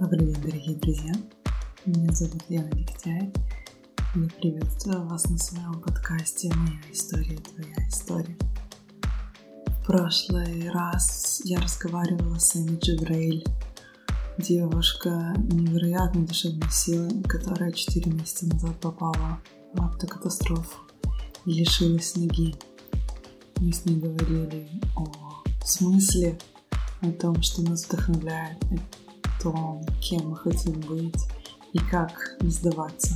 Добрый день, дорогие друзья. Меня зовут Лена Дегтяй. Я приветствую вас на своем подкасте «Моя история, твоя история». В прошлый раз я разговаривала с Эми Джибраиль, девушка невероятной душевной силы, которая 4 месяца назад попала в автокатастрофу и лишилась ноги. Мы с ней говорили о смысле, о том, что нас вдохновляет, о том, кем мы хотим быть и как не сдаваться.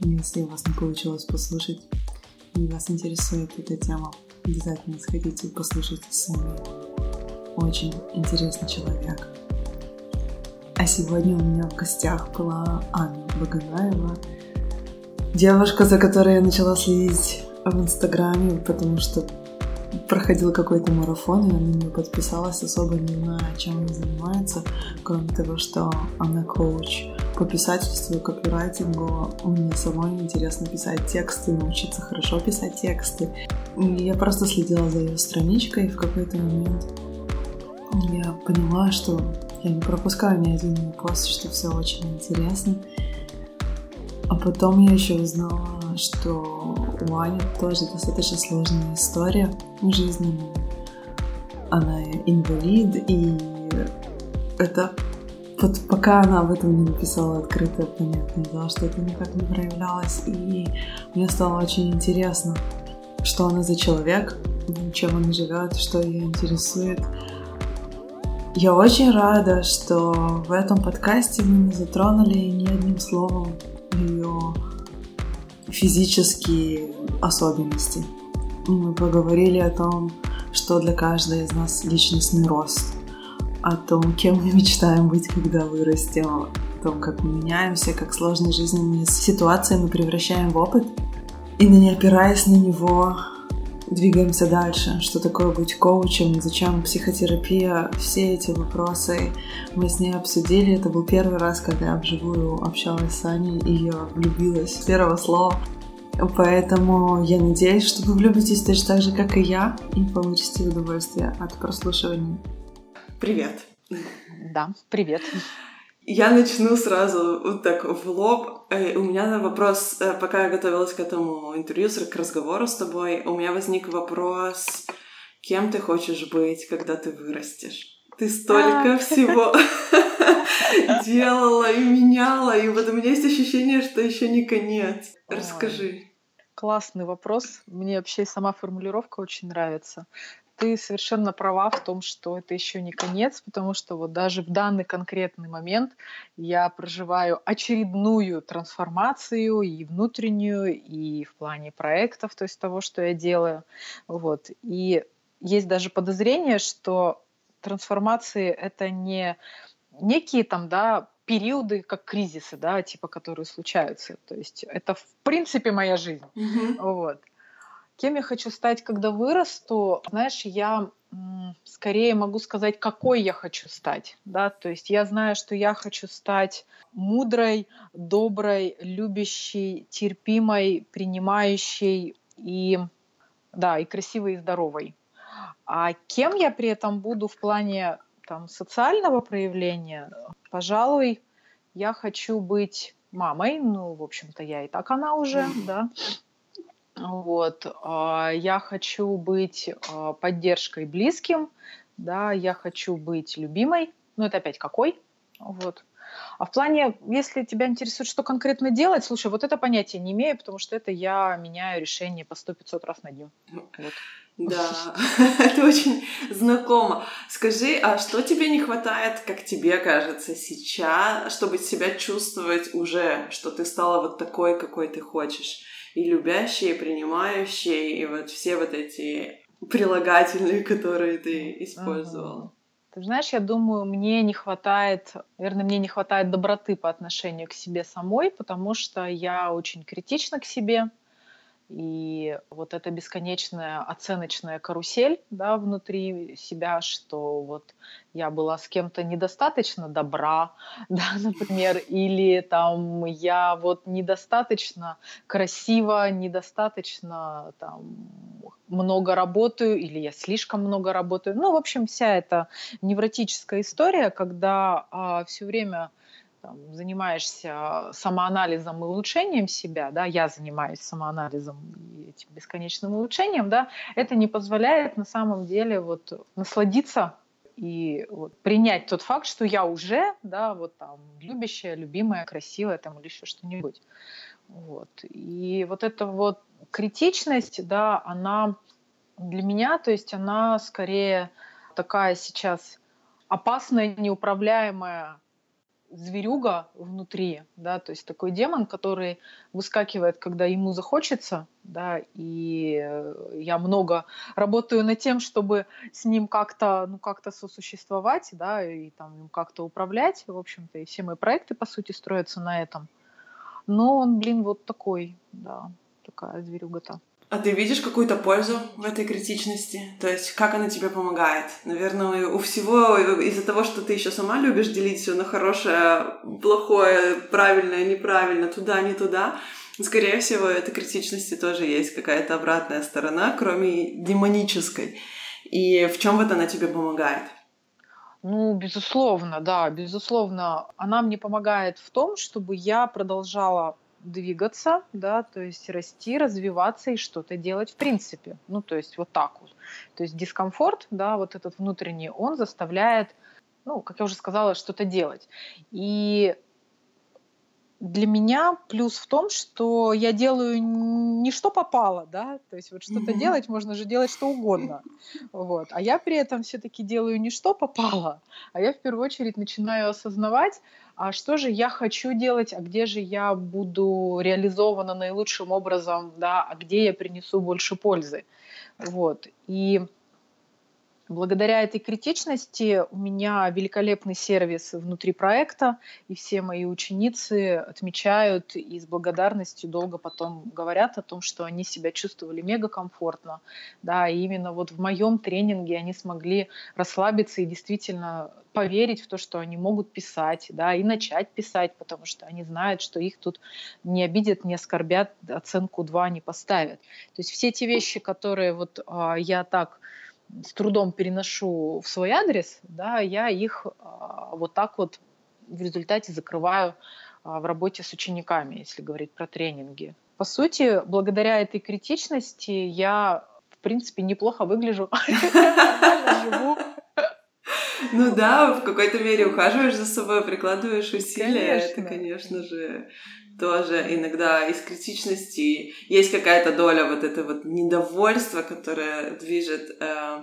Если у вас не получилось послушать и вас интересует эта тема, обязательно сходите и послушайте сами. Очень интересный человек. А сегодня у меня в гостях была Анна Баганаева, девушка, за которой я начала следить в Инстаграме, потому что проходил какой-то марафон, и я на нее подписалась, особо не знаю, чем она занимается, кроме того, что она коуч по писательству и копирайтингу. Мне самой интересно писать тексты, научиться хорошо писать тексты. И я просто следила за ее страничкой, и в какой-то момент я поняла, что я не пропускаю ни один пост, что все очень интересно. А потом я еще узнала, что Ани тоже достаточно сложная история жизненная. Она инвалид, и это вот пока она об этом не написала открыто, понятное дело, что это никак не проявлялось. И мне стало очень интересно, что она за человек, чем она живет, что ее интересует. Я очень рада, что в этом подкасте мы не затронули ни одним словом физические особенности. Мы поговорили о том, что для каждой из нас личностный рост, о том, кем мы мечтаем быть, когда вырастем, о том, как мы меняемся, как сложные жизненные ситуации мы превращаем в опыт, и не опираясь на него, двигаемся дальше. Что такое быть коучем, зачем психотерапия, все эти вопросы мы с ней обсудили. Это был первый раз, когда я вживую общалась с Аней, и я влюбилась с первого слова. Поэтому я надеюсь, что вы влюбитесь точно так же, как и я, и получите удовольствие от прослушивания. Привет! Да, привет. Я начну сразу вот так в лоб. Э, у меня вопрос, э, пока я готовилась к этому интервью, к разговору с тобой, у меня возник вопрос, кем ты хочешь быть, когда ты вырастешь? Ты столько всего делала и меняла, и вот у меня есть ощущение, что еще не конец. Расскажи. Классный вопрос. Мне вообще сама формулировка очень нравится ты совершенно права в том, что это еще не конец, потому что вот даже в данный конкретный момент я проживаю очередную трансформацию и внутреннюю, и в плане проектов, то есть того, что я делаю. Вот. И есть даже подозрение, что трансформации — это не некие там, да, периоды, как кризисы, да, типа, которые случаются. То есть это, в принципе, моя жизнь. Mm-hmm. Вот. Кем я хочу стать, когда вырасту? Знаешь, я скорее могу сказать, какой я хочу стать. Да? То есть я знаю, что я хочу стать мудрой, доброй, любящей, терпимой, принимающей и, да, и красивой и здоровой. А кем я при этом буду в плане там, социального проявления? Пожалуй, я хочу быть мамой, ну, в общем-то, я и так она уже, да, вот. А, я хочу быть а, поддержкой близким, да, я хочу быть любимой, но это опять какой, вот. А в плане, если тебя интересует, что конкретно делать, слушай, вот это понятие не имею, потому что это я меняю решение по 100-500 раз на дню. Вот. Да, это очень знакомо. Скажи, а что тебе не хватает, как тебе кажется, сейчас, чтобы себя чувствовать уже, что ты стала вот такой, какой ты хочешь? И любящие, и принимающие, и вот все вот эти прилагательные, которые ты использовал. Ты знаешь, я думаю, мне не хватает, наверное, мне не хватает доброты по отношению к себе самой, потому что я очень критична к себе, и вот эта бесконечная оценочная карусель да, внутри себя, что вот я была с кем-то недостаточно добра, да, например, или там я вот недостаточно красиво, недостаточно там много работаю, или я слишком много работаю. Ну, в общем, вся эта невротическая история, когда а, все время там, занимаешься самоанализом и улучшением себя, да, я занимаюсь самоанализом и этим бесконечным улучшением, да, это не позволяет на самом деле вот насладиться и вот, принять тот факт, что я уже, да, вот там, любящая, любимая, красивая, там, или еще что-нибудь. Вот. И вот эта вот критичность, да, она для меня, то есть она скорее такая сейчас опасная, неуправляемая зверюга внутри, да, то есть такой демон, который выскакивает, когда ему захочется, да, и э, я много работаю над тем, чтобы с ним как-то, ну, как-то сосуществовать, да, и там им как-то управлять, в общем-то, и все мои проекты, по сути, строятся на этом. Но он, блин, вот такой, да, такая зверюга-то. А ты видишь какую-то пользу в этой критичности? То есть как она тебе помогает? Наверное, у всего из-за того, что ты еще сама любишь делить все на хорошее, плохое, правильное, неправильно, туда, не туда. Скорее всего, этой критичности тоже есть какая-то обратная сторона, кроме демонической. И в чем вот она тебе помогает? Ну, безусловно, да, безусловно. Она мне помогает в том, чтобы я продолжала двигаться, да, то есть расти, развиваться и что-то делать в принципе. Ну, то есть вот так вот. То есть дискомфорт, да, вот этот внутренний, он заставляет, ну, как я уже сказала, что-то делать. И для меня плюс в том, что я делаю не что попало, да, то есть вот что-то mm-hmm. делать можно же делать что угодно, вот, а я при этом все-таки делаю не что попало, а я в первую очередь начинаю осознавать, а что же я хочу делать, а где же я буду реализована наилучшим образом, да, а где я принесу больше пользы, вот, и Благодаря этой критичности у меня великолепный сервис внутри проекта, и все мои ученицы отмечают и с благодарностью долго потом говорят о том, что они себя чувствовали мега комфортно. Да, и именно вот в моем тренинге они смогли расслабиться и действительно поверить в то, что они могут писать, да, и начать писать, потому что они знают, что их тут не обидят, не оскорбят, оценку 2 не поставят. То есть все те вещи, которые вот а, я так с трудом переношу в свой адрес, да, я их а, вот так вот в результате закрываю а, в работе с учениками, если говорить про тренинги. По сути, благодаря этой критичности я, в принципе, неплохо выгляжу, живу. Ну да, в какой-то мере ухаживаешь за собой, прикладываешь усилия. Это, конечно же, тоже иногда из критичности есть какая-то доля вот этого вот недовольства, которое движет э,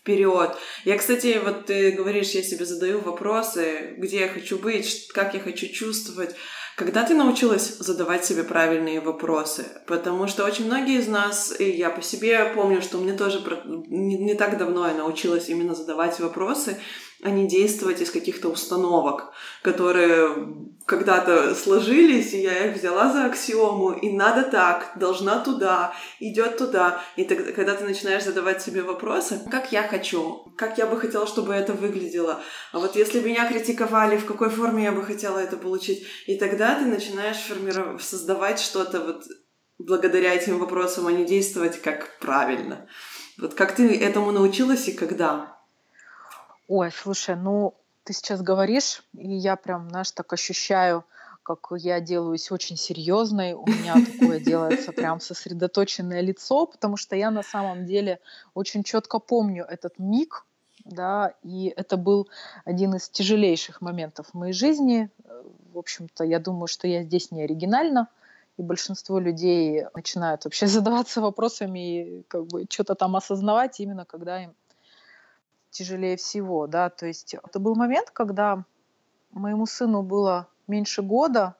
вперед. Я, кстати, вот ты говоришь, я себе задаю вопросы, где я хочу быть, как я хочу чувствовать. Когда ты научилась задавать себе правильные вопросы? Потому что очень многие из нас, и я по себе помню, что мне тоже не, не так давно я научилась именно задавать вопросы, а не действовать из каких-то установок, которые когда-то сложились, и я их взяла за аксиому, и надо так, должна туда, идет туда. И тогда, когда ты начинаешь задавать себе вопросы, как я хочу, как я бы хотела, чтобы это выглядело, а вот если меня критиковали, в какой форме я бы хотела это получить, и тогда ты начинаешь формировать, создавать что-то вот благодаря этим вопросам, а не действовать как правильно. Вот как ты этому научилась и когда? Ой, слушай, ну ты сейчас говоришь, и я прям, знаешь, так ощущаю, как я делаюсь очень серьезной, у меня такое делается прям сосредоточенное лицо, потому что я на самом деле очень четко помню этот миг, да, и это был один из тяжелейших моментов в моей жизни. В общем-то, я думаю, что я здесь не оригинальна, и большинство людей начинают вообще задаваться вопросами и как бы что-то там осознавать именно когда им тяжелее всего, да, то есть это был момент, когда моему сыну было меньше года,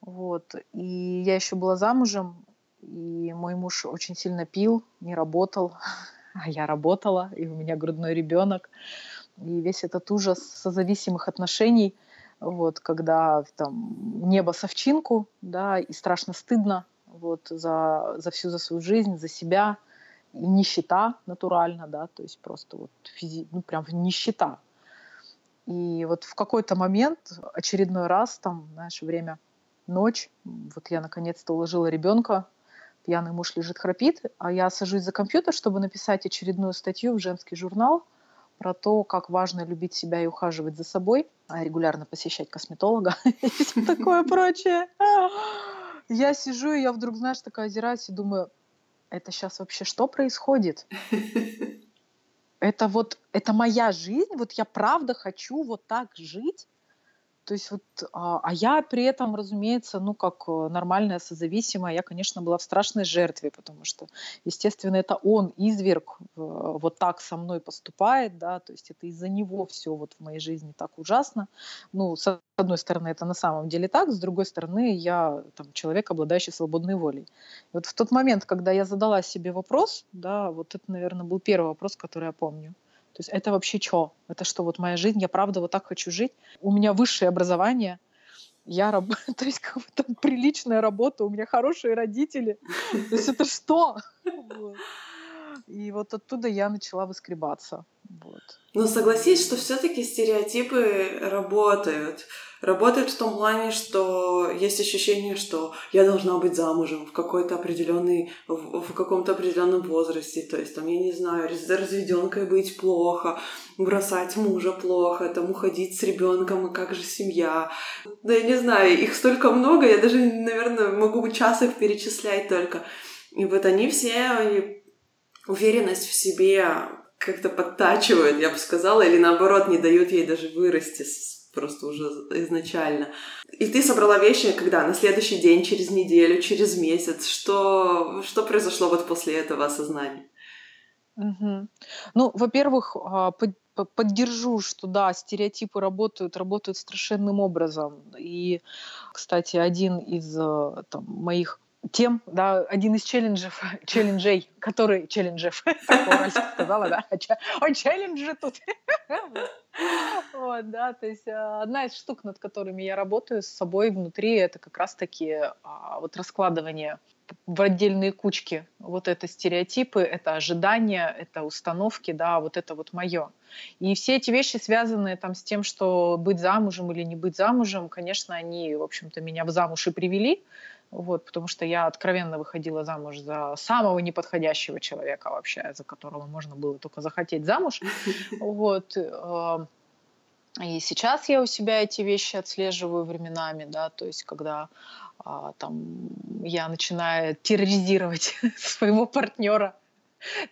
вот, и я еще была замужем, и мой муж очень сильно пил, не работал, а я работала, и у меня грудной ребенок, и весь этот ужас созависимых отношений, вот, когда там небо совчинку, да, и страшно стыдно, вот, за, за всю за свою жизнь, за себя, нищета натурально, да, то есть просто вот физи... ну прям нищета. И вот в какой-то момент, очередной раз, там, знаешь, время ночь, вот я наконец-то уложила ребенка, пьяный муж лежит, храпит, а я сажусь за компьютер, чтобы написать очередную статью в женский журнал про то, как важно любить себя и ухаживать за собой – регулярно посещать косметолога и все такое прочее. Я сижу, и я вдруг, знаешь, такая озираюсь и думаю, это сейчас вообще что происходит? Это вот, это моя жизнь, вот я правда хочу вот так жить? То есть вот, а, а я при этом, разумеется, ну, как э, нормальная созависимая, я, конечно, была в страшной жертве, потому что, естественно, это он, изверг, вот так со мной поступает, да, то есть это из-за него все вот в моей жизни так ужасно. Ну, с одной стороны, это на самом деле так, с другой стороны, я там человек, обладающий свободной волей. И вот в тот момент, когда я задала себе вопрос, да, вот это, наверное, был первый вопрос, который я помню. То есть это вообще что? Это что, вот моя жизнь, я правда вот так хочу жить? У меня высшее образование, я работаю, то есть как бы там приличная работа, у меня хорошие родители. То есть это что? И вот оттуда я начала выскребаться. Вот. Ну, согласись, что все-таки стереотипы работают. Работают в том плане, что есть ощущение, что я должна быть замужем в какой-то определенный, в, в каком-то определенном возрасте. То есть, там, я не знаю, разведенкой быть плохо, бросать мужа плохо, там, уходить с ребенком, и как же семья. Да, я не знаю, их столько много, я даже, наверное, могу час их перечислять только. И вот они все уверенность в себе как-то подтачивают, я бы сказала, или наоборот не дают ей даже вырасти просто уже изначально. И ты собрала вещи когда? На следующий день, через неделю, через месяц? Что, что произошло вот после этого осознания? Угу. Ну, во-первых, а, поддержу, что да, стереотипы работают, работают страшенным образом. И, кстати, один из э, там, моих тем, да, один из челленджев, челленджей, который, челленджев, сказала, да, о челлендже тут. Вот, да, то есть а, одна из штук, над которыми я работаю с собой внутри, это как раз-таки а, вот раскладывание в отдельные кучки. Вот это стереотипы, это ожидания, это установки, да, вот это вот мое. И все эти вещи, связанные там с тем, что быть замужем или не быть замужем, конечно, они, в общем-то, меня в замуж и привели, вот, потому что я откровенно выходила замуж за самого неподходящего человека вообще, за которого можно было только захотеть замуж. Вот. Э, и сейчас я у себя эти вещи отслеживаю временами, да, то есть когда а, там я начинаю терроризировать своего партнера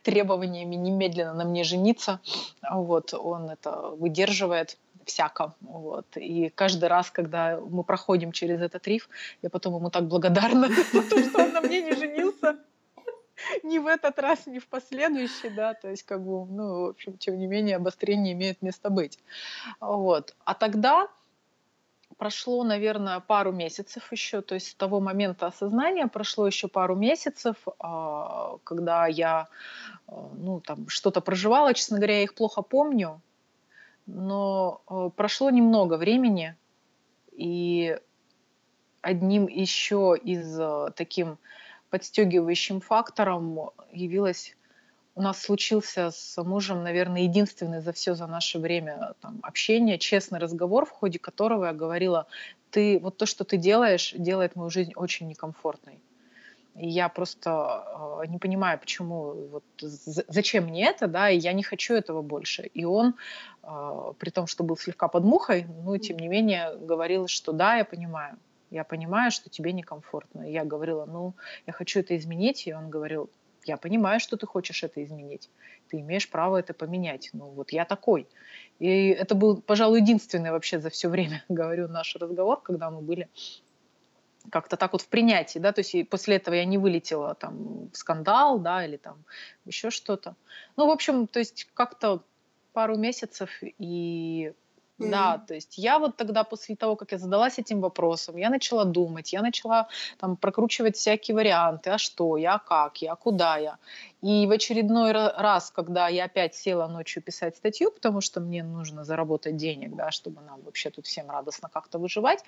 требованиями немедленно на мне жениться, вот, он это выдерживает, всяко. Вот. И каждый раз, когда мы проходим через этот риф, я потом ему так благодарна за то, что он на мне не женился. Ни в этот раз, ни в последующий, да, то есть как бы, ну, в общем, тем не менее, обострение имеет место быть. Вот. А тогда прошло, наверное, пару месяцев еще, то есть с того момента осознания прошло еще пару месяцев, а, когда я, а, ну, там, что-то проживала, честно говоря, я их плохо помню, но э, прошло немного времени, и одним еще из э, таким подстегивающим фактором явилось у нас случился с мужем, наверное, единственный за все за наше время там, общения, честный разговор, в ходе которого я говорила, ты вот то, что ты делаешь, делает мою жизнь очень некомфортной. И я просто э, не понимаю, почему, вот, зачем мне это, да, и я не хочу этого больше. И он, э, при том, что был слегка под мухой, ну, тем не менее, говорил, что да, я понимаю, я понимаю, что тебе некомфортно. И я говорила, ну, я хочу это изменить, и он говорил, я понимаю, что ты хочешь это изменить, ты имеешь право это поменять, ну, вот я такой. И это был, пожалуй, единственный вообще за все время, говорю, наш разговор, когда мы были как-то так вот в принятии, да, то есть после этого я не вылетела там в скандал, да, или там еще что-то. Ну, в общем, то есть как-то пару месяцев и Mm-hmm. Да, то есть я вот тогда после того, как я задалась этим вопросом, я начала думать, я начала там прокручивать всякие варианты, а что я, как я, куда я. И в очередной раз, когда я опять села ночью писать статью, потому что мне нужно заработать денег, да, чтобы нам вообще тут всем радостно как-то выживать,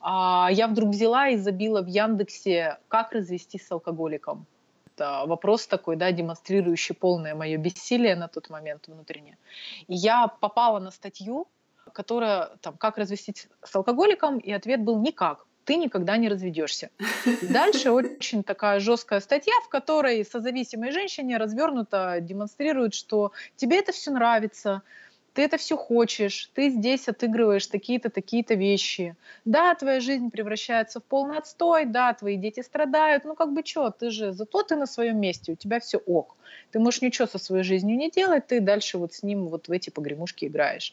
а, я вдруг взяла и забила в Яндексе, как развестись с алкоголиком это вопрос такой, да, демонстрирующий полное мое бессилие на тот момент внутреннее. И я попала на статью, которая там, как развестись с алкоголиком, и ответ был никак. Ты никогда не разведешься. дальше очень такая жесткая статья, в которой созависимой женщине развернуто демонстрирует, что тебе это все нравится, ты это все хочешь, ты здесь отыгрываешь такие-то, такие-то вещи. Да, твоя жизнь превращается в полный отстой, да, твои дети страдают, ну как бы что, ты же, зато ты на своем месте, у тебя все ок. Ты можешь ничего со своей жизнью не делать, ты дальше вот с ним вот в эти погремушки играешь.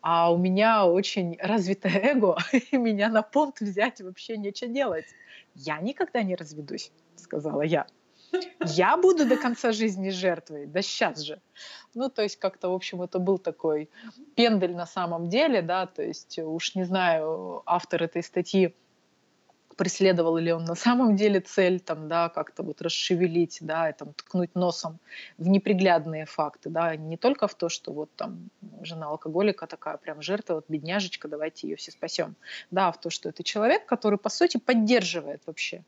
А у меня очень развитое эго, и меня на понт взять вообще нечего делать. Я никогда не разведусь, сказала я. Я буду до конца жизни жертвой, да сейчас же. Ну, то есть как-то, в общем, это был такой пендель на самом деле, да, то есть уж не знаю, автор этой статьи преследовал ли он на самом деле цель, там, да, как-то вот расшевелить, да, и там ткнуть носом в неприглядные факты, да, не только в то, что вот там жена алкоголика такая прям жертва, вот бедняжечка, давайте ее все спасем, да, в то, что это человек, который, по сути, поддерживает вообще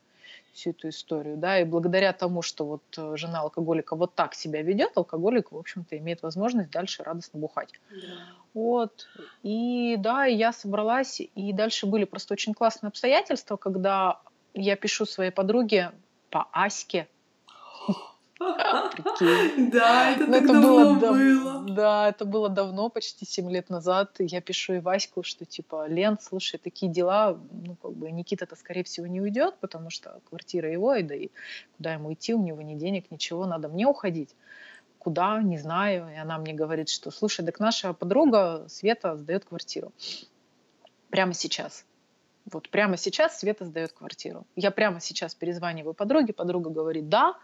всю эту историю, да, и благодаря тому, что вот э, жена алкоголика вот так себя ведет, алкоголик, в общем-то, имеет возможность дальше радостно бухать. Да. Вот, и да, я собралась, и дальше были просто очень классные обстоятельства, когда я пишу своей подруге по Аське, Да, это так давно было. Да, это было давно, почти 7 лет назад. Я пишу и Ваську, что типа, Лен, слушай, такие дела, ну, как бы Никита-то, скорее всего, не уйдет, потому что квартира его, и да и куда ему идти, у него ни денег, ничего, надо мне уходить. Куда, не знаю. И она мне говорит, что, слушай, так наша подруга Света сдает квартиру. Прямо сейчас. Вот прямо сейчас Света сдает квартиру. Я прямо сейчас перезваниваю подруге, подруга говорит, да,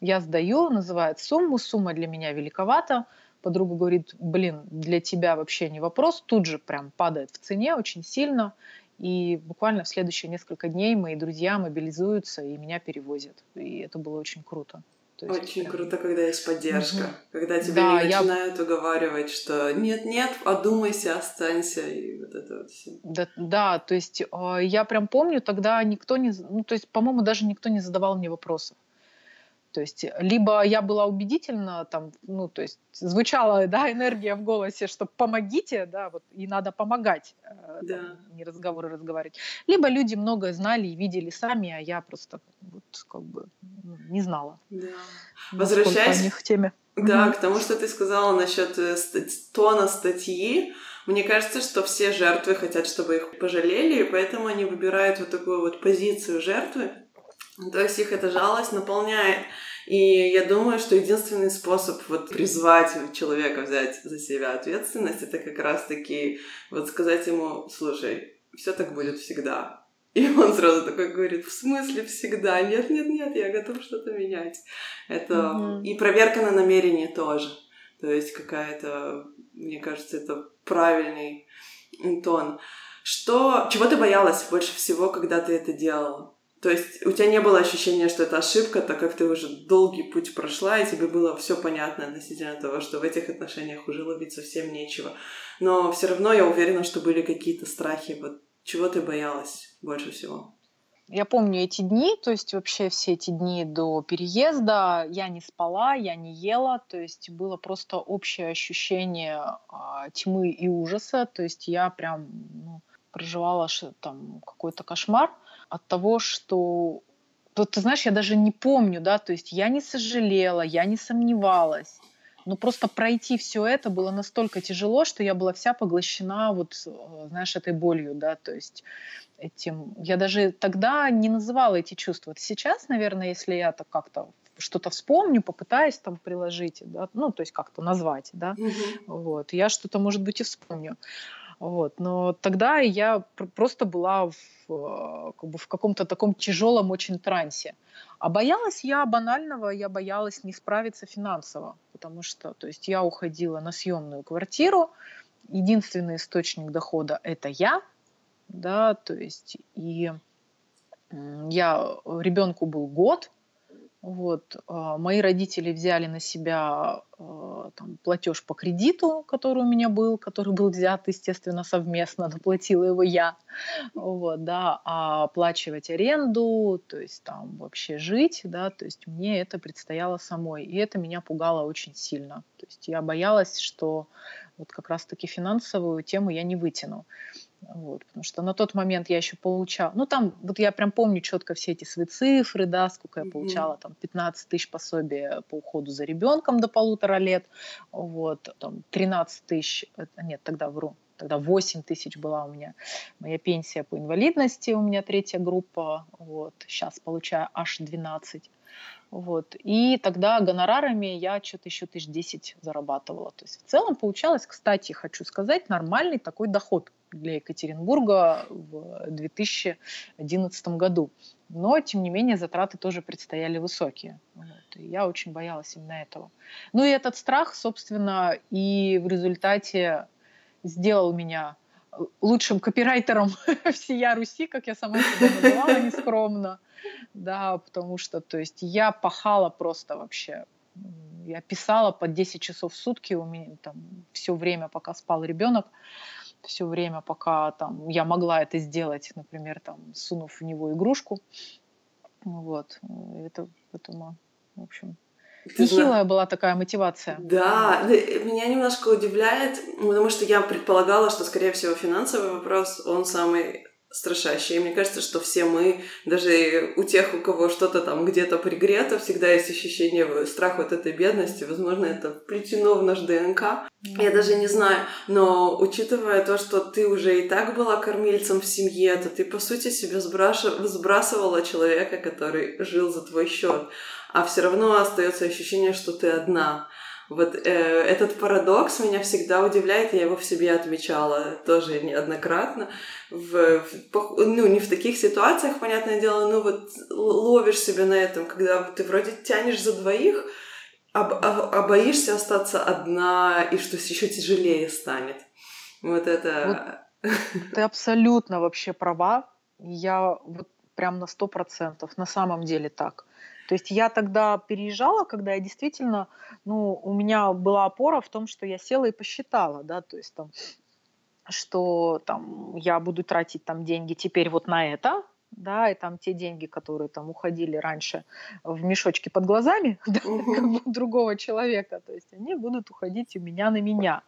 я сдаю, называет сумму, сумма для меня великовата. Подруга говорит, блин, для тебя вообще не вопрос. Тут же прям падает в цене очень сильно. И буквально в следующие несколько дней мои друзья мобилизуются и меня перевозят. И это было очень круто. То есть Очень прям... круто, когда есть поддержка, угу. когда тебя да, не начинают я... уговаривать, что нет-нет, одумайся, останься, и вот это вот все. Да, да, то есть э, я прям помню, тогда никто не, ну, то есть, по-моему, даже никто не задавал мне вопросов. То есть либо я была убедительна, там, ну, то есть звучала, да, энергия в голосе, что помогите, да, вот, и надо помогать, э, да. там, не разговоры разговаривать. Либо люди многое знали и видели сами, а я просто вот как бы ну, не знала. Да. Возвращаясь них теме. Да, к тому, что ты сказала насчет э, тона статьи, мне кажется, что все жертвы хотят, чтобы их пожалели, и поэтому они выбирают вот такую вот позицию жертвы, то есть их эта жалость наполняет. И я думаю, что единственный способ вот призвать человека взять за себя ответственность, это как раз-таки вот сказать ему, слушай, все так будет всегда. И он сразу такой говорит, в смысле всегда? Нет, нет, нет, я готов что-то менять. Это mm-hmm. и проверка на намерение тоже. То есть какая-то, мне кажется, это правильный тон. Что, чего ты боялась больше всего, когда ты это делала? То есть у тебя не было ощущения, что это ошибка, так как ты уже долгий путь прошла, и тебе было все понятно относительно того, что в этих отношениях уже ловить совсем нечего. Но все равно я уверена, что были какие-то страхи. Вот чего ты боялась больше всего? Я помню эти дни, то есть вообще все эти дни до переезда я не спала, я не ела, то есть было просто общее ощущение а, тьмы и ужаса, то есть я прям ну, проживала там какой-то кошмар от того, что вот ты знаешь, я даже не помню, да, то есть я не сожалела, я не сомневалась. Но просто пройти все это было настолько тяжело, что я была вся поглощена вот, э, знаешь, этой болью, да, то есть этим. Я даже тогда не называла эти чувства. Вот сейчас, наверное, если я так как-то что-то вспомню, попытаюсь там приложить, да, ну, то есть как-то назвать, да, угу. вот, я что-то, может быть, и вспомню. Вот. Но тогда я просто была в, э, как бы в каком-то таком тяжелом очень трансе. А боялась я банального, я боялась не справиться финансово, потому что то есть я уходила на съемную квартиру, единственный источник дохода это я, да, то есть и я ребенку был год, вот. А, мои родители взяли на себя а, там, платеж по кредиту, который у меня был, который был взят, естественно, совместно, доплатила его я. Вот, да, а оплачивать аренду, то есть там вообще жить, да, то есть мне это предстояло самой. И это меня пугало очень сильно. То есть я боялась, что вот как раз-таки финансовую тему я не вытяну. Вот, потому что на тот момент я еще получала, ну там, вот я прям помню четко все эти свои цифры, да, сколько я получала, там 15 тысяч пособия по уходу за ребенком до полутора лет, вот, там 13 тысяч, э, нет, тогда вру, тогда 8 тысяч была у меня моя пенсия по инвалидности, у меня третья группа, вот, сейчас получаю аж 12. Вот. И тогда гонорарами я что-то еще тысяч десять зарабатывала. То есть в целом получалось, кстати, хочу сказать, нормальный такой доход для Екатеринбурга в 2011 году. Но, тем не менее, затраты тоже предстояли высокие. Вот. И я очень боялась именно этого. Ну и этот страх, собственно, и в результате сделал меня лучшим копирайтером всея Руси, как я сама себя называла, нескромно. Да, потому что, то есть, я пахала просто вообще. Я писала по 10 часов в сутки, у меня там все время, пока спал ребенок, все время, пока там я могла это сделать, например, там, сунув в него игрушку. Вот. Это, поэтому, в общем, Нехилая была такая мотивация. Да, меня немножко удивляет, потому что я предполагала, что, скорее всего, финансовый вопрос, он самый страшащий. И мне кажется, что все мы, даже у тех, у кого что-то там где-то пригрето, всегда есть ощущение страха от этой бедности. Возможно, это вплетено в наш ДНК. Я даже не знаю. Но учитывая то, что ты уже и так была кормильцем в семье, то ты, по сути, себе сбрасывала человека, который жил за твой счет а все равно остается ощущение, что ты одна. Вот э, этот парадокс меня всегда удивляет, я его в себе отмечала тоже неоднократно. В, в, ну, не в таких ситуациях, понятное дело, но вот ловишь себя на этом, когда ты вроде тянешь за двоих, а, а, а боишься остаться одна, и что еще тяжелее станет. Вот это... Вот ты абсолютно вообще права. Я вот прям на сто процентов, на самом деле так. То есть я тогда переезжала, когда я действительно, ну, у меня была опора в том, что я села и посчитала, да, то есть там, что там я буду тратить там деньги теперь вот на это, да, и там те деньги, которые там уходили раньше в мешочки под глазами да, как бы другого человека, то есть они будут уходить у меня на меня,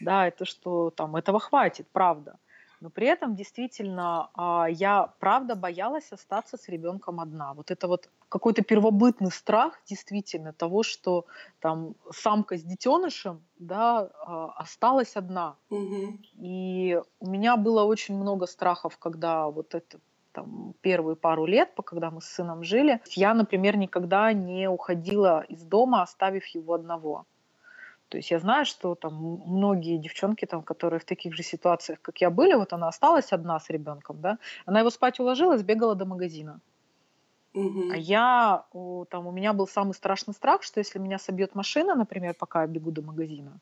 да, это что там этого хватит, правда но при этом действительно а, я правда боялась остаться с ребенком одна. Вот это вот какой-то первобытный страх действительно того, что там самка с детенышем да, а, осталась одна. Угу. И у меня было очень много страхов, когда вот это там, первые пару лет, когда мы с сыном жили, я, например, никогда не уходила из дома, оставив его одного. То есть я знаю, что там многие девчонки, там, которые в таких же ситуациях, как я были, вот она осталась одна с ребенком, да, она его спать уложила, сбегала до магазина. Угу. А я, там, у меня был самый страшный страх, что если меня собьет машина, например, пока я бегу до магазина,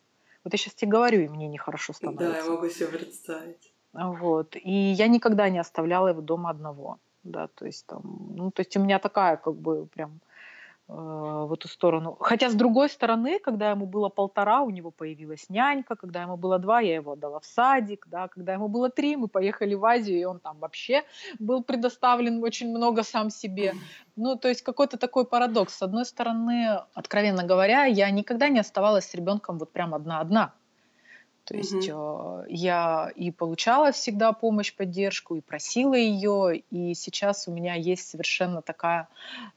вот я сейчас тебе говорю, и мне нехорошо становится. Да, я могу себе представить. Вот. И я никогда не оставляла его дома одного. Да, то есть там, ну, то есть у меня такая, как бы, прям в эту сторону. Хотя, с другой стороны, когда ему было полтора, у него появилась нянька, когда ему было два, я его отдала в садик, да, когда ему было три, мы поехали в Азию, и он там вообще был предоставлен очень много сам себе. Ну, то есть какой-то такой парадокс. С одной стороны, откровенно говоря, я никогда не оставалась с ребенком вот прям одна-одна. То есть mm-hmm. я и получала всегда помощь, поддержку, и просила ее, и сейчас у меня есть совершенно такая,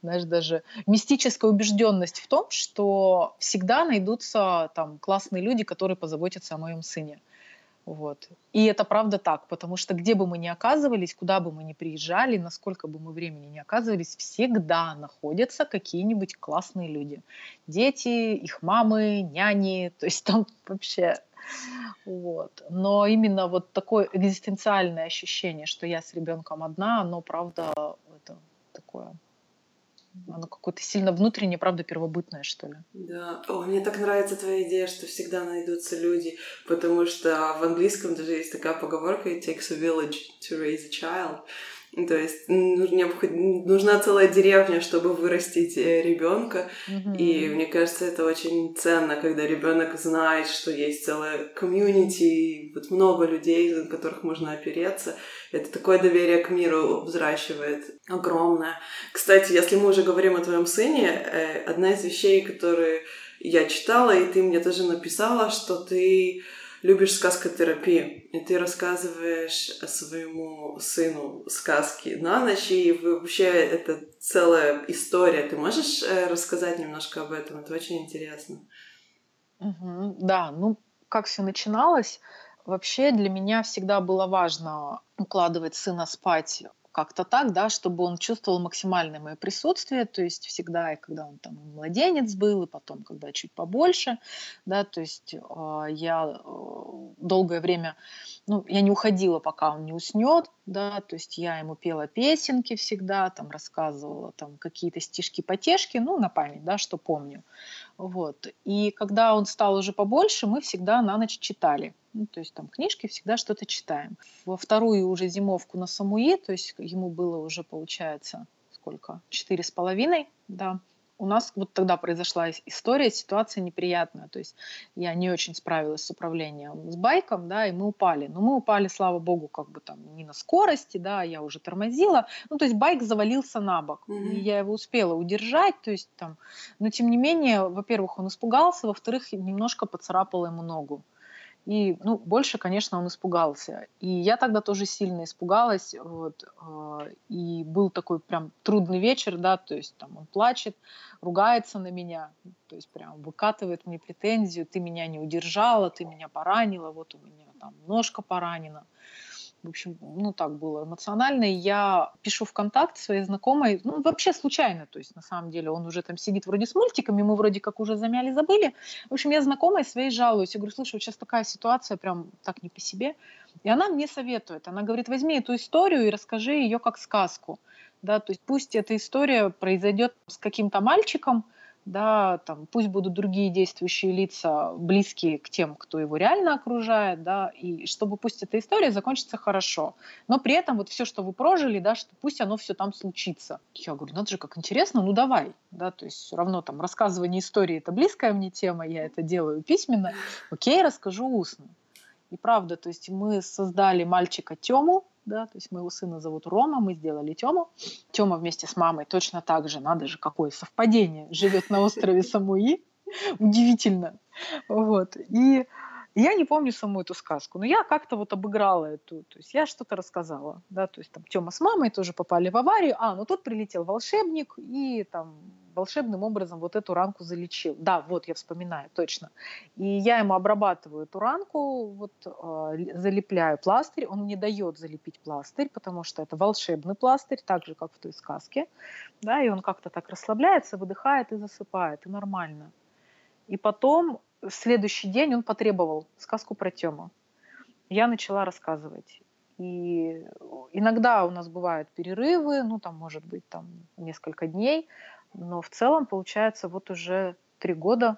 знаешь, даже мистическая убежденность в том, что всегда найдутся там классные люди, которые позаботятся о моем сыне. Вот. И это правда так, потому что где бы мы ни оказывались, куда бы мы ни приезжали, насколько бы мы времени не оказывались, всегда находятся какие-нибудь классные люди. Дети, их мамы, няни, то есть там вообще вот. Но именно вот такое экзистенциальное ощущение, что я с ребенком одна, оно, правда, это такое оно какое-то сильно внутреннее, правда, первобытное, что ли. Да. О, мне так нравится твоя идея, что всегда найдутся люди, потому что в английском даже есть такая поговорка «It takes a village to raise a child». То есть нужна целая деревня, чтобы вырастить э, ребенка. Mm-hmm. И мне кажется, это очень ценно, когда ребенок знает, что есть целая комьюнити, вот много людей, на которых можно опереться. Это такое доверие к миру взращивает огромное. Кстати, если мы уже говорим о твоем сыне, э, одна из вещей, которые я читала, и ты мне тоже написала, что ты любишь сказкотерапию, и ты рассказываешь своему сыну сказки на ночь, и вообще это целая история. Ты можешь э, рассказать немножко об этом? Это очень интересно. Угу, да, ну как все начиналось? Вообще для меня всегда было важно укладывать сына спать как-то так, да, чтобы он чувствовал максимальное мое присутствие, то есть всегда, и когда он там младенец был, и потом, когда чуть побольше, да, то есть э, я долгое время, ну, я не уходила, пока он не уснет, да, то есть я ему пела песенки всегда, там рассказывала там какие-то стишки-потешки, ну, на память, да, что помню, вот. И когда он стал уже побольше, мы всегда на ночь читали. Ну, то есть там книжки всегда что-то читаем. Во вторую уже зимовку на Самуи, то есть ему было уже, получается, сколько? Четыре с половиной, да у нас вот тогда произошла история, ситуация неприятная. То есть я не очень справилась с управлением с байком, да, и мы упали. Но мы упали, слава богу, как бы там не на скорости, да, я уже тормозила. Ну, то есть байк завалился на бок. Mm-hmm. И я его успела удержать, то есть там... Но тем не менее, во-первых, он испугался, во-вторых, немножко поцарапала ему ногу. И, ну, больше, конечно, он испугался. И я тогда тоже сильно испугалась. Вот, э, и был такой прям трудный вечер, да, то есть там он плачет, ругается на меня, то есть прям выкатывает мне претензию, ты меня не удержала, ты меня поранила, вот у меня там ножка поранена в общем, ну так было эмоционально. Я пишу ВКонтакте своей знакомой, ну вообще случайно, то есть на самом деле он уже там сидит вроде с мультиками, мы вроде как уже замяли, забыли. В общем, я знакомой своей жалуюсь, я говорю, слушай, вот сейчас такая ситуация, прям так не по себе. И она мне советует, она говорит, возьми эту историю и расскажи ее как сказку. Да, то есть пусть эта история произойдет с каким-то мальчиком, да, там, пусть будут другие действующие лица близкие к тем, кто его реально окружает, да, и чтобы пусть эта история закончится хорошо, но при этом вот все, что вы прожили, да, что пусть оно все там случится. Я говорю, надо же, как интересно, ну давай, да, то есть все равно там рассказывание истории это близкая мне тема, я это делаю письменно, окей, расскажу устно. И правда, то есть мы создали мальчика Тему, да, то есть моего сына зовут Рома, мы сделали Тему. Тема вместе с мамой точно так же, надо же, какое совпадение, живет на острове Самуи, удивительно, вот, и я не помню саму эту сказку, но я как-то вот обыграла эту, то есть я что-то рассказала, да, то есть там Тёма с мамой тоже попали в аварию, а, ну тут прилетел волшебник и там волшебным образом вот эту ранку залечил. Да, вот я вспоминаю, точно. И я ему обрабатываю эту ранку, вот э, залепляю пластырь, он мне дает залепить пластырь, потому что это волшебный пластырь, так же, как в той сказке, да, и он как-то так расслабляется, выдыхает и засыпает, и нормально. И потом в следующий день он потребовал сказку про Тему. Я начала рассказывать. И иногда у нас бывают перерывы, ну там может быть там несколько дней, но в целом получается вот уже три года,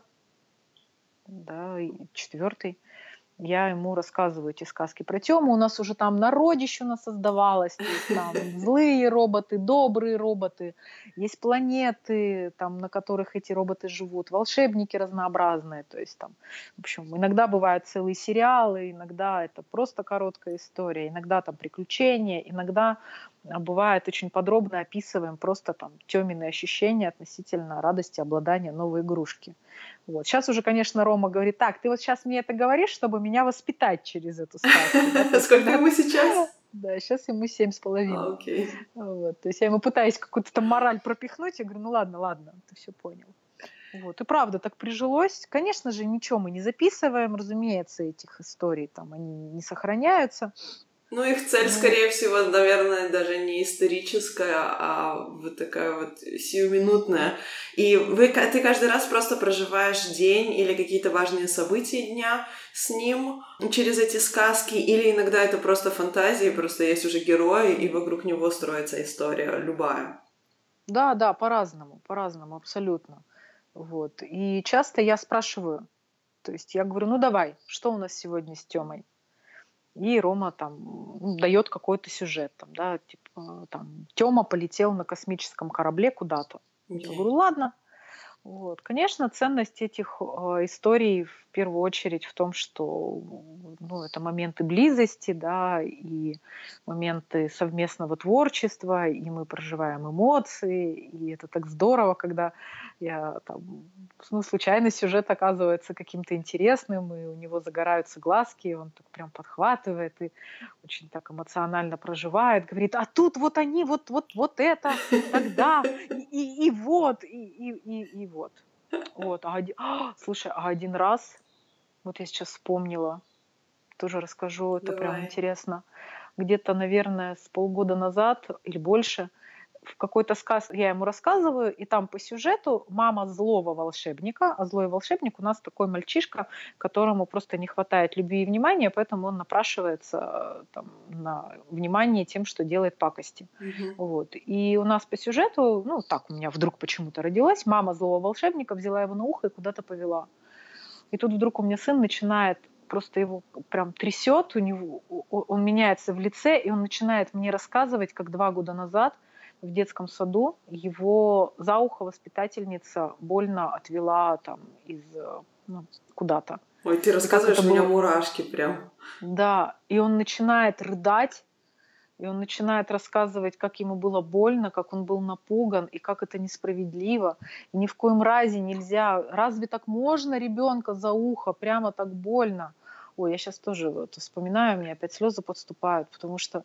да, четвертый я ему рассказываю эти сказки про Тему. У нас уже там народище создавалось, есть там злые роботы, добрые роботы, есть планеты, там, на которых эти роботы живут, волшебники разнообразные, то есть там, в общем, иногда бывают целые сериалы, иногда это просто короткая история, иногда там приключения, иногда а, бывает очень подробно описываем просто там темные ощущения относительно радости обладания новой игрушки. Вот. Сейчас уже, конечно, Рома говорит, так, ты вот сейчас мне это говоришь, чтобы меня воспитать через эту сказку. Сколько ему сейчас? Да, сейчас ему семь с половиной. Окей. Вот. То есть я ему пытаюсь какую-то там мораль пропихнуть, я говорю, ну ладно, ладно, ты все понял. Вот. И правда так прижилось. Конечно же, ничего мы не записываем, разумеется, этих историй там они не сохраняются. Ну, их цель, скорее всего, наверное, даже не историческая, а вот такая вот сиюминутная. И вы, ты каждый раз просто проживаешь день или какие-то важные события дня с ним через эти сказки, или иногда это просто фантазии, просто есть уже герой, и вокруг него строится история любая. Да, да, по-разному, по-разному, абсолютно. Вот. И часто я спрашиваю, то есть я говорю, ну давай, что у нас сегодня с Тёмой? И Рома там ну, дает какой-то сюжет, там, да, типа, там, Тёма полетел на космическом корабле куда-то. Я говорю, ладно. Вот. Конечно, ценность этих э, историй в первую очередь в том, что ну, это моменты близости, да, и моменты совместного творчества, и мы проживаем эмоции, и это так здорово, когда я там, ну, случайно сюжет оказывается каким-то интересным, и у него загораются глазки, и он так прям подхватывает и очень так эмоционально проживает, говорит, а тут вот они, вот, вот, вот это, тогда, и, и, и вот, и, и, и, и вот. Вот, а один, а, слушай, а один раз, вот я сейчас вспомнила, тоже расскажу, это Давай. прям интересно. Где-то, наверное, с полгода назад или больше – в какой-то сказ я ему рассказываю, и там по сюжету мама злого волшебника, а злой волшебник у нас такой мальчишка, которому просто не хватает любви и внимания, поэтому он напрашивается э, там, на внимание тем, что делает пакости. Угу. Вот. И у нас по сюжету, ну так у меня вдруг почему-то родилась, мама злого волшебника взяла его на ухо и куда-то повела. И тут вдруг у меня сын начинает просто его прям трясет, у него, он меняется в лице, и он начинает мне рассказывать, как два года назад в детском саду его за ухо воспитательница больно отвела там из ну, куда-то. Ой, ты рассказываешь, у меня было... мурашки прям. Да, и он начинает рыдать, и он начинает рассказывать, как ему было больно, как он был напуган, и как это несправедливо. И ни в коем разе нельзя. Разве так можно ребенка за ухо прямо так больно? Ой, я сейчас тоже вот вспоминаю, у меня опять слезы подступают, потому что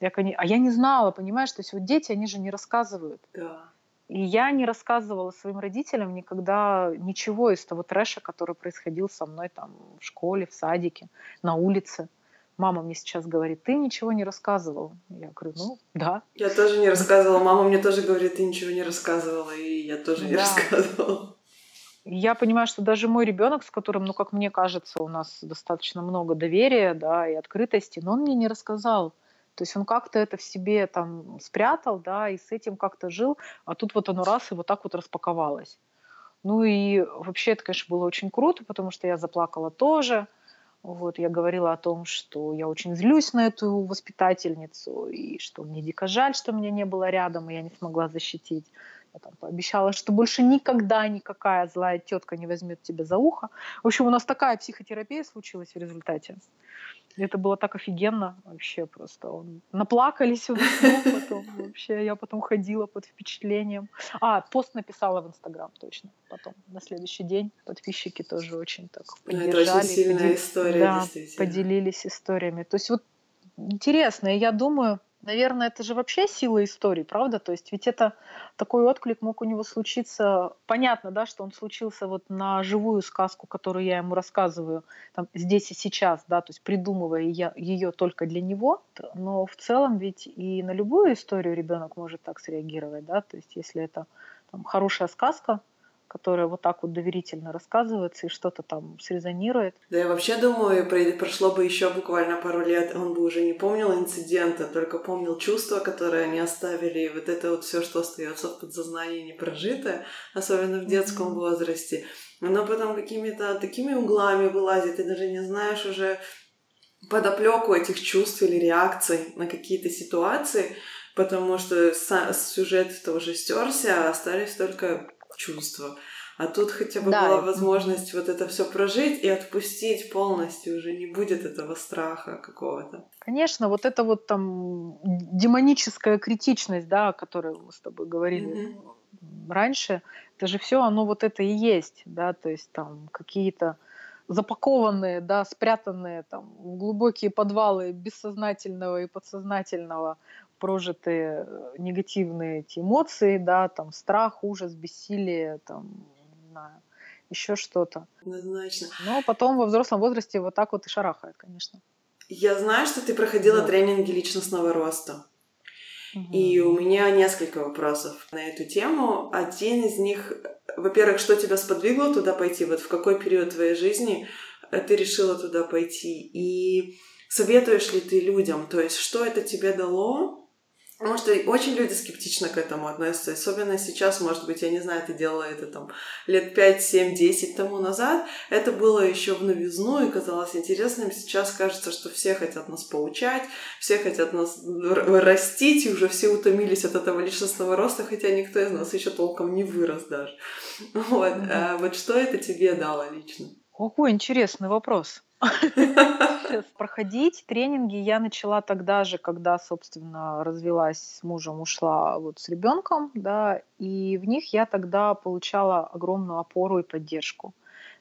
я, а я не знала, понимаешь, то есть вот дети, они же не рассказывают. Да. И я не рассказывала своим родителям никогда ничего из того трэша, который происходил со мной там в школе, в садике, на улице. Мама мне сейчас говорит, ты ничего не рассказывала. Я говорю, ну, да. Я тоже не рассказывала. Мама мне тоже говорит, ты ничего не рассказывала, и я тоже не да. рассказывала. Я понимаю, что даже мой ребенок, с которым, ну, как мне кажется, у нас достаточно много доверия, да, и открытости, но он мне не рассказал. То есть он как-то это в себе там спрятал, да, и с этим как-то жил, а тут вот оно раз и вот так вот распаковалось. Ну и вообще это, конечно, было очень круто, потому что я заплакала тоже. Вот, я говорила о том, что я очень злюсь на эту воспитательницу, и что мне дико жаль, что меня не было рядом, и я не смогла защитить. Я там пообещала, что больше никогда никакая злая тетка не возьмет тебя за ухо. В общем, у нас такая психотерапия случилась в результате. Это было так офигенно вообще просто. Он... Наплакались у нас потом вообще. Я потом ходила под впечатлением. А, пост написала в Инстаграм точно потом. На следующий день подписчики тоже очень так поддержали. Это очень сильная подел... история, да, поделились историями. То есть вот интересно, и я думаю, Наверное, это же вообще сила истории, правда? То есть ведь это такой отклик мог у него случиться. Понятно, да, что он случился вот на живую сказку, которую я ему рассказываю там, здесь и сейчас, да, то есть придумывая ее только для него. Но в целом ведь и на любую историю ребенок может так среагировать, да, то есть если это там, хорошая сказка, которая вот так вот доверительно рассказывается и что-то там срезонирует. Да, я вообще думаю, прошло бы еще буквально пару лет, он бы уже не помнил инцидента, только помнил чувства, которые они оставили, и вот это вот все, что остается в подсознании не прожитое, особенно в детском mm-hmm. возрасте. Оно потом какими-то такими углами вылазит, ты даже не знаешь уже подоплеку этих чувств или реакций на какие-то ситуации, потому что сюжет тоже стерся, а остались только чувства. А тут хотя бы да. была возможность вот это все прожить и отпустить полностью, уже не будет этого страха какого-то. Конечно, вот это вот там демоническая критичность, да, о которой мы с тобой говорили mm-hmm. раньше, это же все, оно вот это и есть, да, то есть там какие-то запакованные, да, спрятанные там в глубокие подвалы бессознательного и подсознательного прожитые э, негативные эти эмоции, да, там страх, ужас, бессилие, там, не знаю, еще что-то. Однозначно. Но потом во взрослом возрасте вот так вот и шарахает, конечно. Я знаю, что ты проходила да. тренинги личностного роста. Угу. И у меня несколько вопросов на эту тему. Один из них, во-первых, что тебя сподвигло туда пойти? Вот в какой период твоей жизни э, ты решила туда пойти? И советуешь ли ты людям? То есть, что это тебе дало? Потому что очень люди скептично к этому относятся. Особенно сейчас, может быть, я не знаю, ты делала это там лет 5, 7, 10 тому назад. Это было еще в новизну и казалось интересным. Сейчас кажется, что все хотят нас поучать, все хотят нас растить, и уже все утомились от этого личностного роста, хотя никто из нас еще толком не вырос даже. Вот, mm-hmm. а вот что это тебе дало лично? Какой интересный вопрос. Сейчас проходить тренинги я начала тогда же, когда, собственно, развелась с мужем, ушла вот с ребенком, да, и в них я тогда получала огромную опору и поддержку.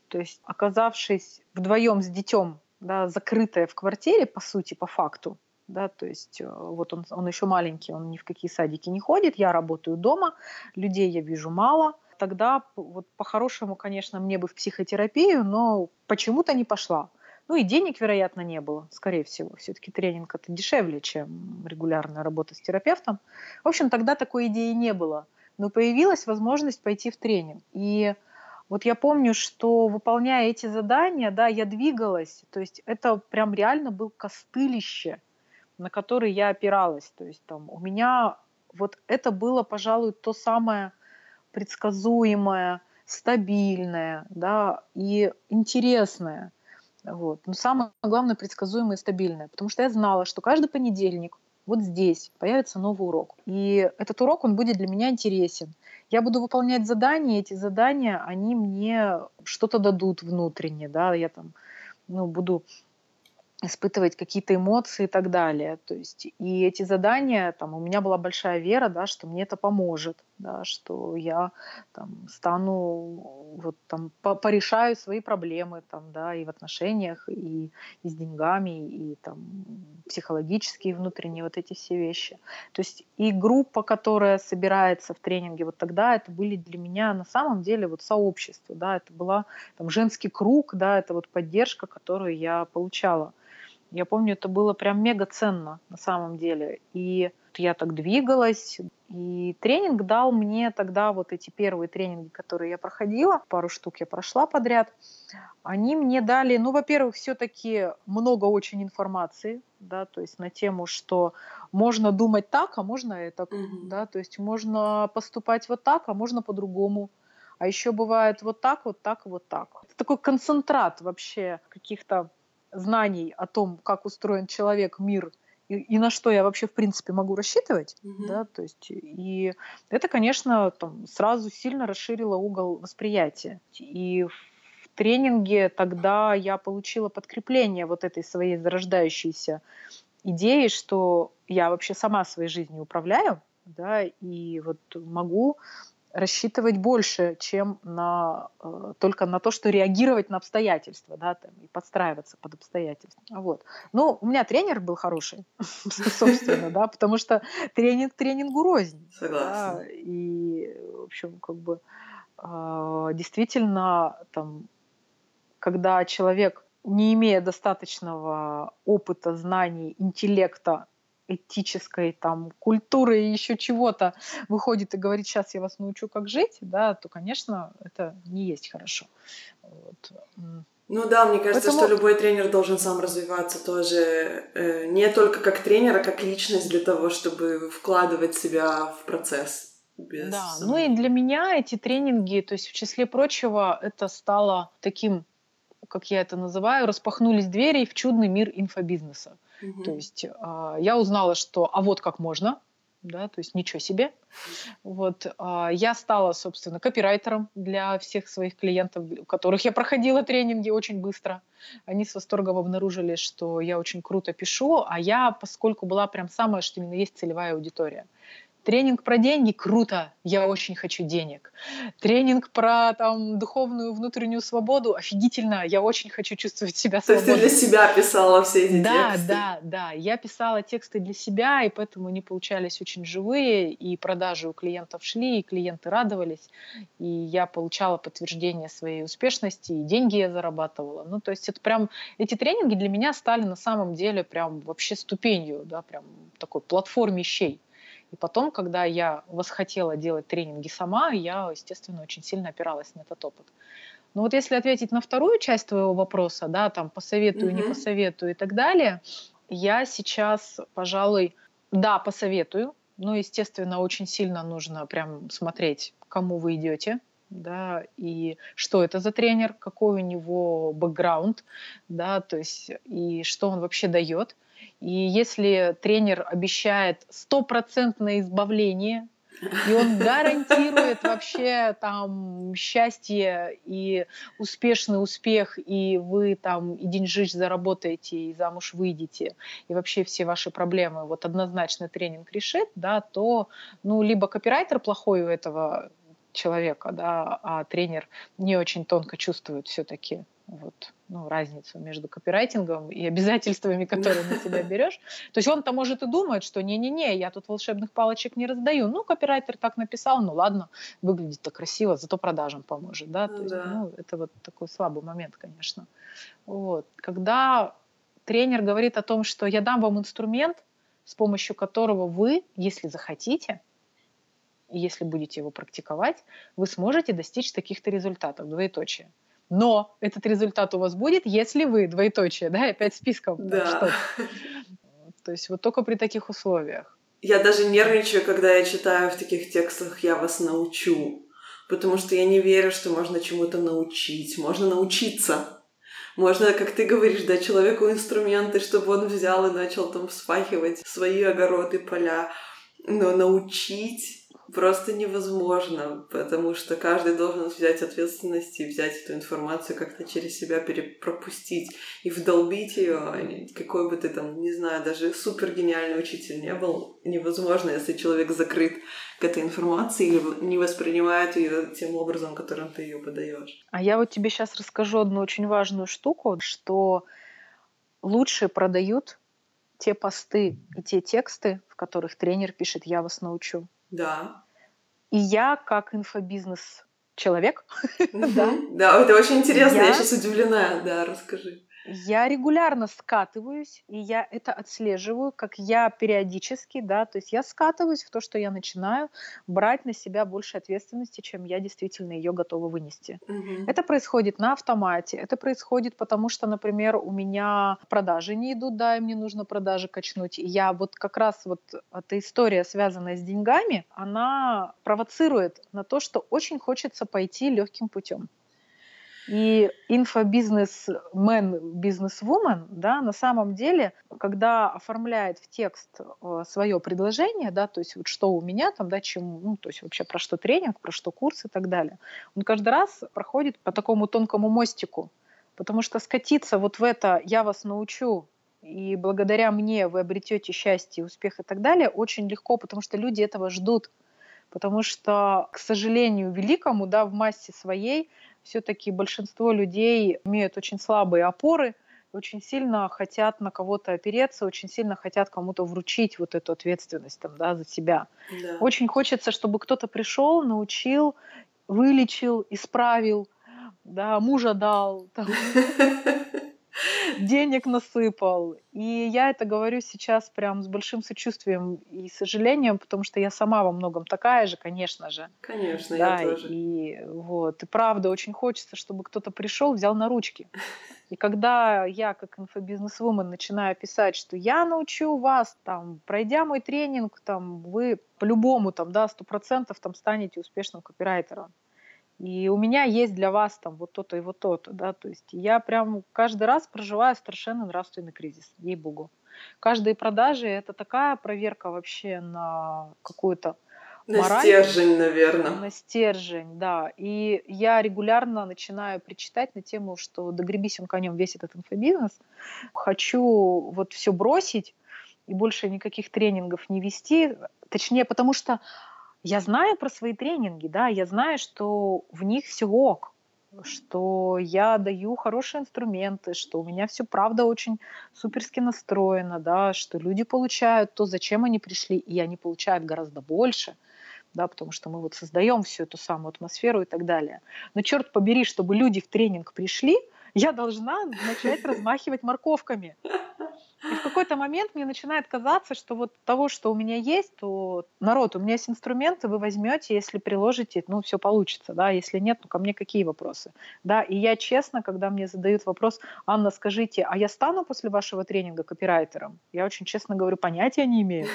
То есть, оказавшись вдвоем с детем, да, закрытая в квартире, по сути, по факту, да, то есть э, вот он, он еще маленький, он ни в какие садики не ходит, я работаю дома, людей я вижу мало, тогда вот по-хорошему, конечно, мне бы в психотерапию, но почему-то не пошла. Ну и денег, вероятно, не было, скорее всего. Все-таки тренинг это дешевле, чем регулярная работа с терапевтом. В общем, тогда такой идеи не было. Но появилась возможность пойти в тренинг. И вот я помню, что выполняя эти задания, да, я двигалась. То есть это прям реально был костылище, на который я опиралась. То есть там у меня вот это было, пожалуй, то самое предсказуемое, стабильное, да, и интересное – вот. Но самое главное предсказуемое и стабильное, потому что я знала, что каждый понедельник вот здесь появится новый урок. И этот урок, он будет для меня интересен. Я буду выполнять задания, эти задания, они мне что-то дадут внутренне, да, я там ну, буду испытывать какие-то эмоции и так далее. То есть и эти задания, там, у меня была большая вера, да, что мне это поможет, да, что я там, стану, вот, там, по порешаю свои проблемы там, да, и в отношениях, и, и с деньгами, и там, психологические, внутренние вот эти все вещи. То есть и группа, которая собирается в тренинге, вот тогда это были для меня на самом деле вот сообщество, да, это была там, женский круг, да, это вот поддержка, которую я получала я помню, это было прям мега ценно на самом деле. И я так двигалась, и тренинг дал мне тогда вот эти первые тренинги, которые я проходила, пару штук я прошла подряд, они мне дали, ну, во-первых, все-таки много очень информации, да, то есть на тему, что можно думать так, а можно это, mm-hmm. да, то есть можно поступать вот так, а можно по-другому. А еще бывает вот так, вот так, вот так. Это такой концентрат вообще каких-то знаний о том, как устроен человек, мир и, и на что я вообще в принципе могу рассчитывать, mm-hmm. да, то есть и это, конечно, там сразу сильно расширило угол восприятия. И в тренинге тогда я получила подкрепление вот этой своей зарождающейся идеи, что я вообще сама своей жизнью управляю, да, и вот могу рассчитывать больше, чем на, э, только на то, что реагировать на обстоятельства, да, там, и подстраиваться под обстоятельства. Вот. Ну, у меня тренер был хороший, собственно, да, потому что тренинг тренингу рознь. Согласна. Да, и, в общем, как бы э, действительно, там, когда человек, не имея достаточного опыта, знаний, интеллекта этической там культуры и еще чего-то выходит и говорит, сейчас я вас научу, как жить, да, то, конечно, это не есть хорошо. Вот. Ну да, мне кажется, Поэтому... что любой тренер должен сам развиваться тоже э, не только как тренер, а как личность для того, чтобы вкладывать себя в процесс. Без... Да, ну и для меня эти тренинги, то есть в числе прочего, это стало таким, как я это называю, распахнулись двери в чудный мир инфобизнеса. То есть э, я узнала, что а вот как можно, да, то есть ничего себе. Вот э, я стала, собственно, копирайтером для всех своих клиентов, у которых я проходила тренинги очень быстро. Они с восторгом обнаружили, что я очень круто пишу, а я, поскольку была прям самая, что именно есть целевая аудитория. Тренинг про деньги круто, я очень хочу денег. Тренинг про там духовную внутреннюю свободу офигительно, я очень хочу чувствовать себя свободной. То есть ты для себя писала все эти да, тексты? Да, да, да. Я писала тексты для себя, и поэтому они получались очень живые, и продажи у клиентов шли, и клиенты радовались, и я получала подтверждение своей успешности, и деньги я зарабатывала. Ну, то есть это прям, эти тренинги для меня стали на самом деле прям вообще ступенью, да, прям такой платформищей. И потом, когда я восхотела делать тренинги сама, я, естественно, очень сильно опиралась на этот опыт. Но вот если ответить на вторую часть твоего вопроса, да, там посоветую, mm-hmm. не посоветую и так далее, я сейчас, пожалуй, да, посоветую, Ну, естественно, очень сильно нужно прям смотреть, кому вы идете, да, и что это за тренер, какой у него бэкграунд, да, то есть и что он вообще дает. И если тренер обещает стопроцентное избавление и он гарантирует вообще там счастье и успешный успех, и вы там и деньжищ заработаете, и замуж выйдете, и вообще все ваши проблемы вот однозначно тренинг решит, да, то ну либо копирайтер плохой у этого человека, да, а тренер не очень тонко чувствует все-таки вот, ну, разницу между копирайтингом и обязательствами, которые на себя берешь. То есть он-то может и думает, что не-не-не, я тут волшебных палочек не раздаю. Ну, копирайтер так написал, ну ладно, выглядит-то красиво, зато продажам поможет, да. То есть, ну, это вот такой слабый момент, конечно. Вот. Когда тренер говорит о том, что я дам вам инструмент, с помощью которого вы, если захотите, и если будете его практиковать, вы сможете достичь таких-то результатов, двоеточие. Но этот результат у вас будет, если вы, двоеточие, да, опять списком. Да. То есть вот только при таких условиях. Я даже нервничаю, когда я читаю в таких текстах «я вас научу», потому что я не верю, что можно чему-то научить. Можно научиться. Можно, как ты говоришь, дать человеку инструменты, чтобы он взял и начал там вспахивать свои огороды, поля. Но научить просто невозможно, потому что каждый должен взять ответственность и взять эту информацию как-то через себя перепропустить и вдолбить ее. А какой бы ты там, не знаю, даже супер гениальный учитель не был, невозможно, если человек закрыт к этой информации или не воспринимает ее тем образом, которым ты ее подаешь. А я вот тебе сейчас расскажу одну очень важную штуку, что лучше продают те посты и те тексты, в которых тренер пишет «я вас научу». Да. И я, как инфобизнес человек, да. Да, это очень интересно, я сейчас удивлена, да, расскажи. Я регулярно скатываюсь, и я это отслеживаю, как я периодически, да, то есть я скатываюсь в то, что я начинаю брать на себя больше ответственности, чем я действительно ее готова вынести. Угу. Это происходит на автомате, это происходит потому, что, например, у меня продажи не идут, да, и мне нужно продажи качнуть. И я вот как раз вот эта история, связанная с деньгами, она провоцирует на то, что очень хочется пойти легким путем. И инфобизнесмен, бизнесвумен, да, на самом деле, когда оформляет в текст э, свое предложение, да, то есть вот что у меня там, да, чем, ну, то есть вообще про что тренинг, про что курс и так далее, он каждый раз проходит по такому тонкому мостику, потому что скатиться вот в это «я вас научу», и благодаря мне вы обретете счастье, успех и так далее, очень легко, потому что люди этого ждут. Потому что, к сожалению, великому, да, в массе своей все-таки большинство людей имеют очень слабые опоры, очень сильно хотят на кого-то опереться, очень сильно хотят кому-то вручить вот эту ответственность там, да, за себя. Да. Очень хочется, чтобы кто-то пришел, научил, вылечил, исправил, да, мужа дал, там, денег насыпал. И я это говорю сейчас прям с большим сочувствием и сожалением, потому что я сама во многом такая же, конечно же. Конечно, да, я тоже. И вот, и правда, очень хочется, чтобы кто-то пришел, взял на ручки. И когда я, как инфобизнесвумен, начинаю писать, что я научу вас, там, пройдя мой тренинг, там, вы по-любому, там, да, сто процентов там станете успешным копирайтером. И у меня есть для вас там вот то-то и вот то-то, да, то есть я прям каждый раз проживаю совершенно нравственный кризис, ей-богу. Каждые продажи — это такая проверка вообще на какую-то на мораль, стержень, наверное. На стержень, да. И я регулярно начинаю причитать на тему, что догребись он конем весь этот инфобизнес. Хочу вот все бросить и больше никаких тренингов не вести. Точнее, потому что я знаю про свои тренинги, да, я знаю, что в них все ок, что я даю хорошие инструменты, что у меня все правда очень суперски настроено, да, что люди получают то, зачем они пришли, и они получают гораздо больше, да, потому что мы вот создаем всю эту самую атмосферу и так далее. Но черт побери, чтобы люди в тренинг пришли, я должна начать размахивать морковками. И в какой-то момент мне начинает казаться, что вот того, что у меня есть, то народ, у меня есть инструменты, вы возьмете, если приложите, ну, все получится, да, если нет, ну, ко мне какие вопросы, да, и я честно, когда мне задают вопрос, Анна, скажите, а я стану после вашего тренинга копирайтером? Я очень честно говорю, понятия не имею.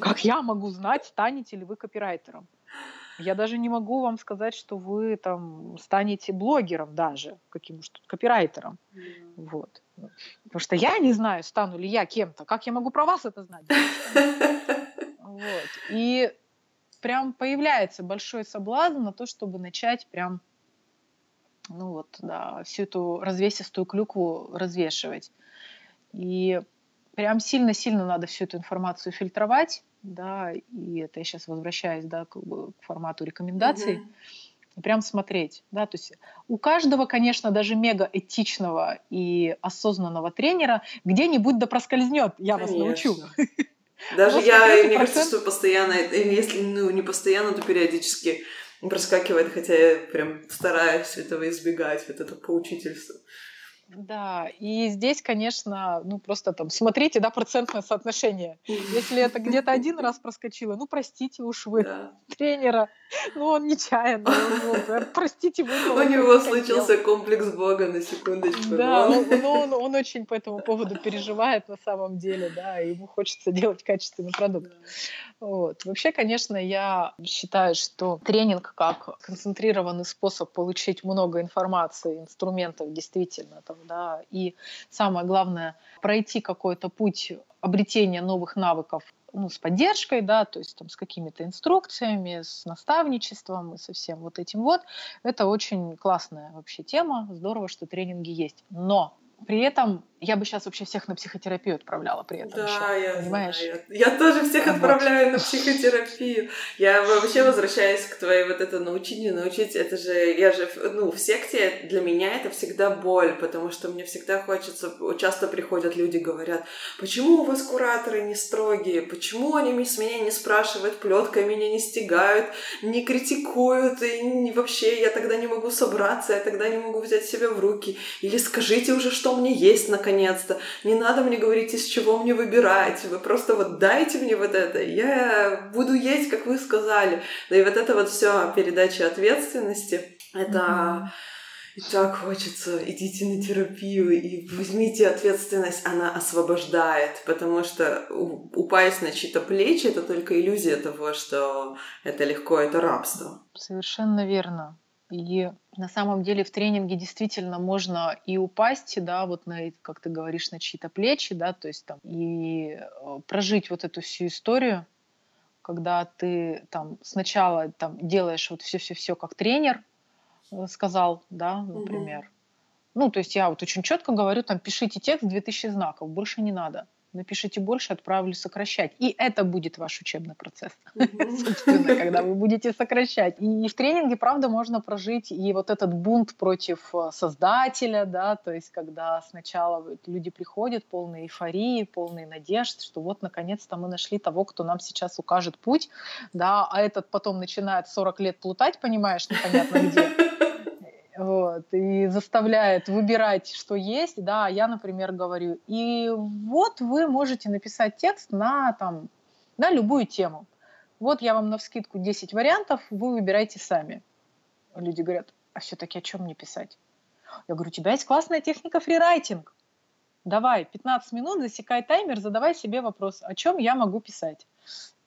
Как я могу знать, станете ли вы копирайтером? Я даже не могу вам сказать, что вы там станете блогером даже, каким то копирайтером. Mm. Вот. Потому что я не знаю, стану ли я кем-то. Как я могу про вас это знать? Вот. И прям появляется большой соблазн на то, чтобы начать прям, ну вот, да, всю эту развесистую клюкву развешивать. И прям сильно-сильно надо всю эту информацию фильтровать, да, и это я сейчас возвращаюсь, да, к, к формату рекомендаций. Mm-hmm и прям смотреть, да, то есть у каждого, конечно, даже мега этичного и осознанного тренера где-нибудь да проскользнет, я конечно. вас научу. Даже я, мне кажется, что постоянно, если ну, не постоянно, то периодически проскакивает, хотя я прям стараюсь этого избегать, вот это поучительство. Да, и здесь, конечно, ну просто там смотрите, да, процентное соотношение. Если это где-то один раз проскочило, ну простите уж вы да. тренера, ну он нечаянно, ну, простите вы. У него случился комплекс Бога на секундочку. Да, но он, он, он очень по этому поводу переживает на самом деле, да, ему хочется делать качественный продукт. Вот. Вообще, конечно, я считаю, что тренинг как концентрированный способ получить много информации, инструментов действительно там, да, и самое главное, пройти какой-то путь обретения новых навыков ну, с поддержкой, да, то есть там с какими-то инструкциями, с наставничеством и со всем вот этим вот. Это очень классная вообще тема. Здорово, что тренинги есть. Но при этом я бы сейчас вообще всех на психотерапию отправляла при этом. Да, еще, я понимаешь? Знаю. Я тоже всех вот. отправляю на психотерапию. Я вообще возвращаюсь к твоей вот это научить, не научить. Это же, я же, ну, в секте для меня это всегда боль, потому что мне всегда хочется, часто приходят люди, говорят, почему у вас кураторы не строгие, почему они с меня не спрашивают, плеткой меня не стигают, не критикуют, и вообще я тогда не могу собраться, я тогда не могу взять себя в руки. Или скажите уже, что мне есть, наконец наконец-то. Не надо мне говорить, из чего мне выбирать. Вы просто вот дайте мне вот это. Я буду есть, как вы сказали. Да и вот это вот все передача ответственности. Это mm-hmm. И так хочется, идите на терапию и возьмите ответственность, она освобождает, потому что упасть на чьи-то плечи — это только иллюзия того, что это легко, это рабство. Совершенно верно. И на самом деле в тренинге действительно можно и упасть, да, вот на, как ты говоришь, на чьи-то плечи, да, то есть там и э, прожить вот эту всю историю, когда ты там сначала там делаешь вот все-все-все как тренер э, сказал, да, например. Угу. Ну, то есть я вот очень четко говорю, там, пишите текст 2000 знаков, больше не надо напишите больше, отправлю сокращать. И это будет ваш учебный процесс, собственно, когда вы будете сокращать. И в тренинге, правда, можно прожить и вот этот бунт против э, создателя, да, то есть когда сначала люди приходят полные эйфории, полные надежд, что вот наконец-то мы нашли того, кто нам сейчас укажет путь, да, а этот потом начинает 40 лет плутать, понимаешь, непонятно где вот, и заставляет выбирать, что есть, да, я, например, говорю, и вот вы можете написать текст на, там, на любую тему. Вот я вам на вскидку 10 вариантов, вы выбирайте сами. Люди говорят, а все-таки о чем мне писать? Я говорю, у тебя есть классная техника фрирайтинг. Давай, 15 минут, засекай таймер, задавай себе вопрос, о чем я могу писать.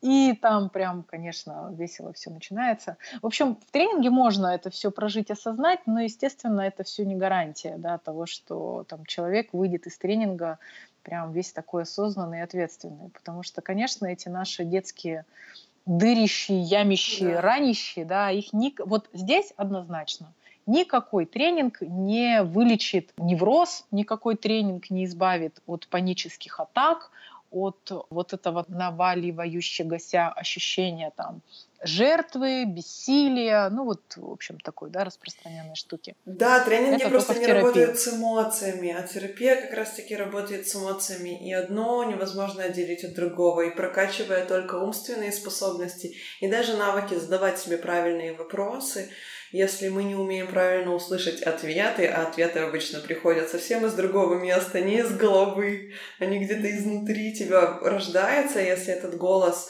И там прям, конечно, весело все начинается. В общем, в тренинге можно это все прожить, осознать, но, естественно, это все не гарантия да, того, что там человек выйдет из тренинга прям весь такой осознанный и ответственный. Потому что, конечно, эти наши детские дырищие, ямищие, да. ранящие, да, их не... Вот здесь однозначно. Никакой тренинг не вылечит невроз, никакой тренинг не избавит от панических атак, от вот этого наваливающегося ощущения там жертвы, бессилия, ну вот, в общем, такой, да, распространенной штуки. Да, тренинги Это просто не работают с эмоциями, а терапия как раз-таки работает с эмоциями, и одно невозможно отделить от другого, и прокачивая только умственные способности и даже навыки задавать себе правильные вопросы, если мы не умеем правильно услышать ответы, а ответы обычно приходят совсем из другого места, не из головы, они где-то изнутри тебя рождаются, если этот голос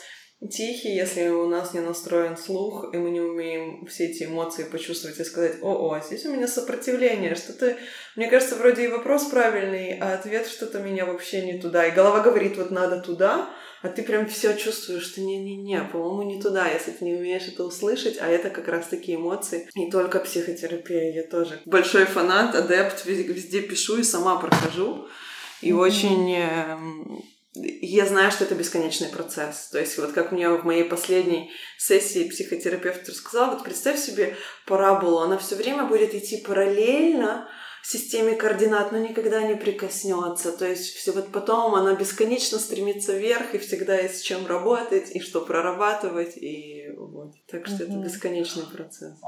тихий, если у нас не настроен слух, и мы не умеем все эти эмоции почувствовать и сказать, о, о, здесь у меня сопротивление, что-то, мне кажется, вроде и вопрос правильный, а ответ что-то меня вообще не туда. И голова говорит, вот надо туда, а ты прям все чувствуешь, что не-не-не, по-моему, не туда, если ты не умеешь это услышать, а это как раз такие эмоции. Не только психотерапия, я тоже большой фанат, адепт, везде, пишу и сама прохожу. И mm-hmm. очень эм, я знаю, что это бесконечный процесс. То есть вот как мне в моей последней сессии психотерапевт рассказал, вот представь себе параболу, она все время будет идти параллельно системе координат, но никогда не прикоснется. То есть все вот потом она бесконечно стремится вверх и всегда есть с чем работать и что прорабатывать и вот. Так что mm-hmm. это бесконечный процесс.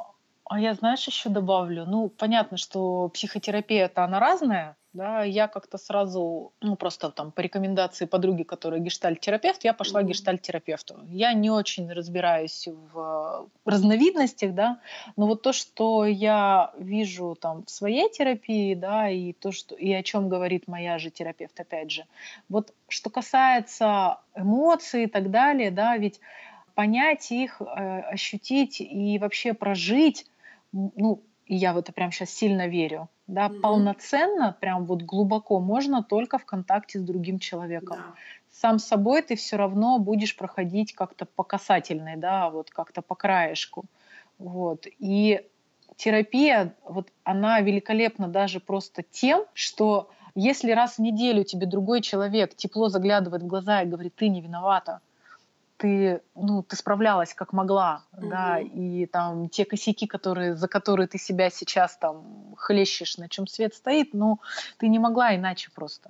А я, знаешь, еще добавлю. Ну, понятно, что психотерапия это она разная, да, я как-то сразу, ну, просто там по рекомендации подруги, которая гештальт-терапевт, я пошла mm-hmm. к гештальт-терапевту. Я не очень разбираюсь в разновидностях, да, но вот то, что я вижу там в своей терапии, да, и то, что, и о чем говорит моя же терапевт, опять же, вот что касается эмоций и так далее, да, ведь понять их, э, ощутить и вообще прожить, ну, и я в это прям сейчас сильно верю, да, mm-hmm. полноценно, прям вот глубоко можно только в контакте с другим человеком. Да. Сам собой ты все равно будешь проходить как-то по касательной, да, вот как-то по краешку. Вот. И терапия, вот она великолепна даже просто тем, что если раз в неделю тебе другой человек тепло заглядывает в глаза и говорит, ты не виновата, ты, ну, ты справлялась как могла, угу. да, и там те косяки, которые, за которые ты себя сейчас там хлещешь, на чем свет стоит, ну, ты не могла иначе просто.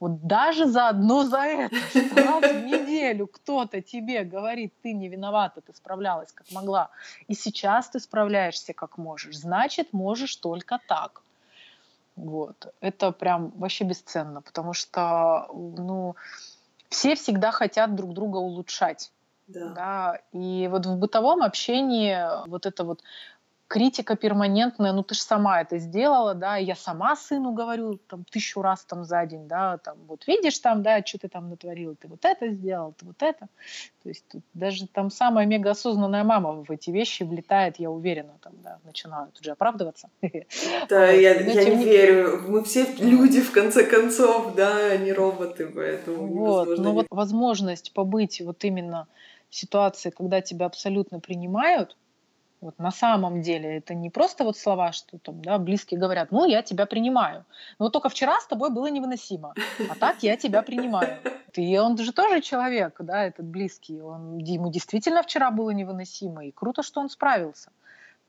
Вот даже за одно за это, что раз в неделю кто-то тебе говорит, ты не виновата, ты справлялась как могла, и сейчас ты справляешься как можешь, значит, можешь только так. Вот. Это прям вообще бесценно, потому что, ну, все всегда хотят друг друга улучшать. Да. да. И вот в бытовом общении вот это вот критика перманентная, ну ты же сама это сделала, да, я сама сыну говорю там тысячу раз там за день, да, там вот видишь там, да, что ты там натворил, ты вот это сделал, ты вот это. То есть тут даже там самая мегаосознанная мама в эти вещи влетает, я уверена, там, да, начинаю тут же оправдываться. Да, я, я не верю, мы все люди в конце концов, да, не роботы, поэтому Вот, но вот возможность побыть вот именно ситуации, когда тебя абсолютно принимают, вот на самом деле это не просто вот слова, что там, да, близкие говорят, ну, я тебя принимаю. Но только вчера с тобой было невыносимо, а так я тебя принимаю. И он же тоже человек, да, этот близкий. Он, ему действительно вчера было невыносимо, и круто, что он справился.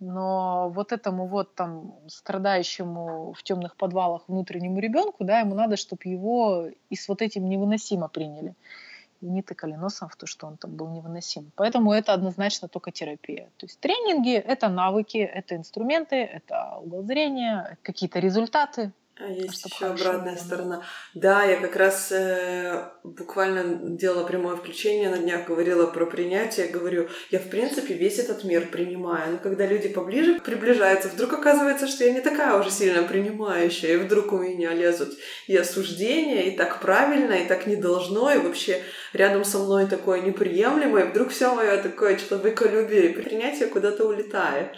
Но вот этому вот там страдающему в темных подвалах внутреннему ребенку, да, ему надо, чтобы его и с вот этим невыносимо приняли и не тыкали носом в то, что он там был невыносим. Поэтому это однозначно только терапия. То есть тренинги — это навыки, это инструменты, это угол зрения, какие-то результаты, а есть еще обратная было. сторона. Да, я как раз э, буквально делала прямое включение на днях, говорила про принятие, говорю, я в принципе весь этот мир принимаю. Но когда люди поближе приближаются, вдруг оказывается, что я не такая уже сильно принимающая, и вдруг у меня лезут и осуждения, и так правильно, и так не должно, и вообще рядом со мной такое неприемлемое, и вдруг все мое такое человеколюбие, и принятие куда-то улетает.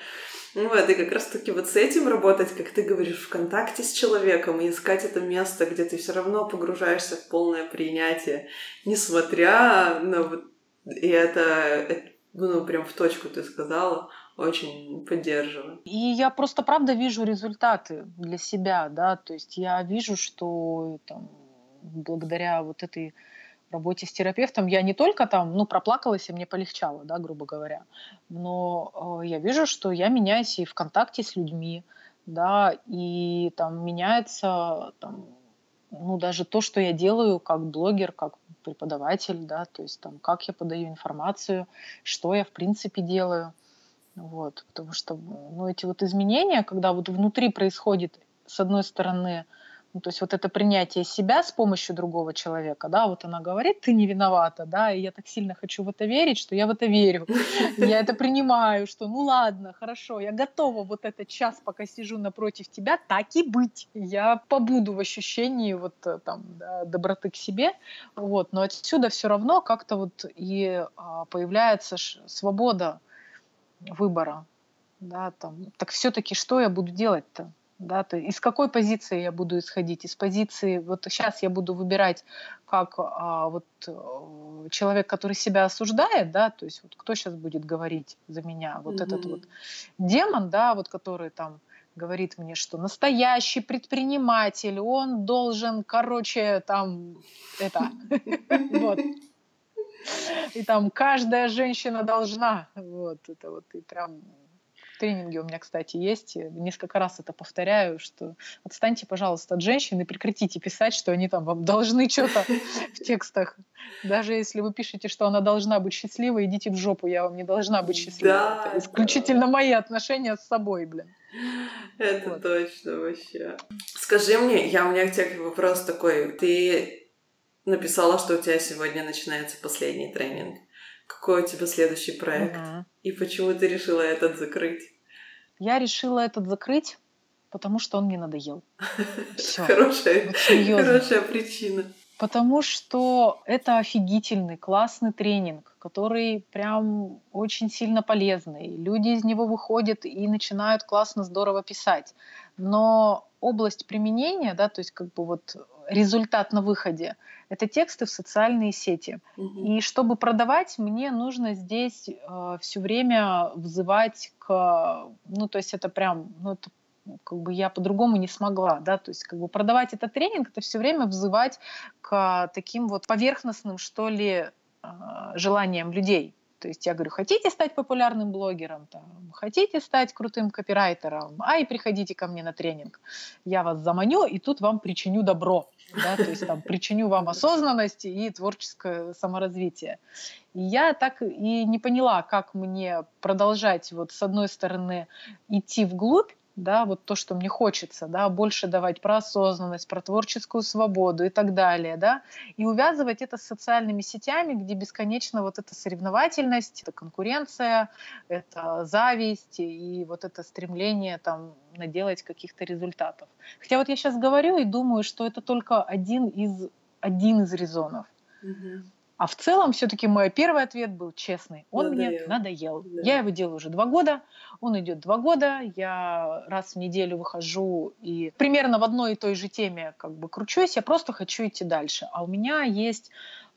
Вот, и как раз-таки вот с этим работать, как ты говоришь, в контакте с человеком и искать это место, где ты все равно погружаешься в полное принятие, несмотря на вот... И это, это ну, прям в точку ты сказала, очень поддерживаю. И я просто правда вижу результаты для себя, да, то есть я вижу, что там благодаря вот этой работе с терапевтом. Я не только там, ну, проплакалась, и мне полегчало, да, грубо говоря, но э, я вижу, что я меняюсь и в контакте с людьми, да, и там меняется там, ну, даже то, что я делаю как блогер, как преподаватель, да, то есть там, как я подаю информацию, что я, в принципе, делаю, вот, потому что, ну, эти вот изменения, когда вот внутри происходит, с одной стороны, ну, то есть вот это принятие себя с помощью другого человека, да, вот она говорит, ты не виновата, да, и я так сильно хочу в это верить, что я в это верю, я это принимаю, что ну ладно, хорошо, я готова вот этот час, пока сижу напротив тебя, так и быть. Я побуду в ощущении вот э, там да, доброты к себе, вот, но отсюда все равно как-то вот и а, появляется свобода выбора, да, там, так все-таки что я буду делать-то? Да, то из какой позиции я буду исходить? Из позиции, вот сейчас я буду выбирать как а, вот э, человек, который себя осуждает, да, то есть вот кто сейчас будет говорить за меня, вот mm-hmm. этот вот демон, да, вот который там говорит мне, что настоящий предприниматель, он должен, короче, там, это, вот. И там каждая женщина должна, вот, это вот, и прям тренинге у меня, кстати, есть. Несколько раз это повторяю, что отстаньте, пожалуйста, от женщин и прекратите писать, что они там вам должны что-то в текстах. Даже если вы пишете, что она должна быть счастливой, идите в жопу, я вам не должна быть счастливой. Да, это исключительно да. мои отношения с собой, блин. Это вот. точно вообще. Скажи мне, я у меня к тебе вопрос такой. Ты написала, что у тебя сегодня начинается последний тренинг. Какой у тебя следующий проект? Угу. И почему ты решила этот закрыть? Я решила этот закрыть, потому что он мне надоел. Хорошая, вот хорошая причина. Потому что это офигительный, классный тренинг, который прям очень сильно полезный. Люди из него выходят и начинают классно, здорово писать. Но область применения, да, то есть как бы вот результат на выходе, это тексты в социальные сети. Угу. И чтобы продавать, мне нужно здесь э, все время взывать к, ну то есть это прям, ну это как бы я по-другому не смогла, да, то есть как бы продавать этот тренинг, это все время взывать к таким вот поверхностным, что ли, э, желаниям людей. То есть я говорю, хотите стать популярным блогером, там, хотите стать крутым копирайтером, ай, приходите ко мне на тренинг. Я вас заманю, и тут вам причиню добро. Да, то есть там причиню вам осознанность и творческое саморазвитие. И я так и не поняла, как мне продолжать вот с одной стороны идти вглубь, да, вот то, что мне хочется, да, больше давать про осознанность, про творческую свободу и так далее, да, и увязывать это с социальными сетями, где бесконечно вот эта соревновательность, это конкуренция, это зависть и вот это стремление там наделать каких-то результатов. Хотя вот я сейчас говорю и думаю, что это только один из, один из резонов. Угу. А в целом все-таки мой первый ответ был честный. Он надоел. мне надоел. Да. Я его делаю уже два года, он идет два года, я раз в неделю выхожу и примерно в одной и той же теме как бы кручусь, я просто хочу идти дальше. А у меня есть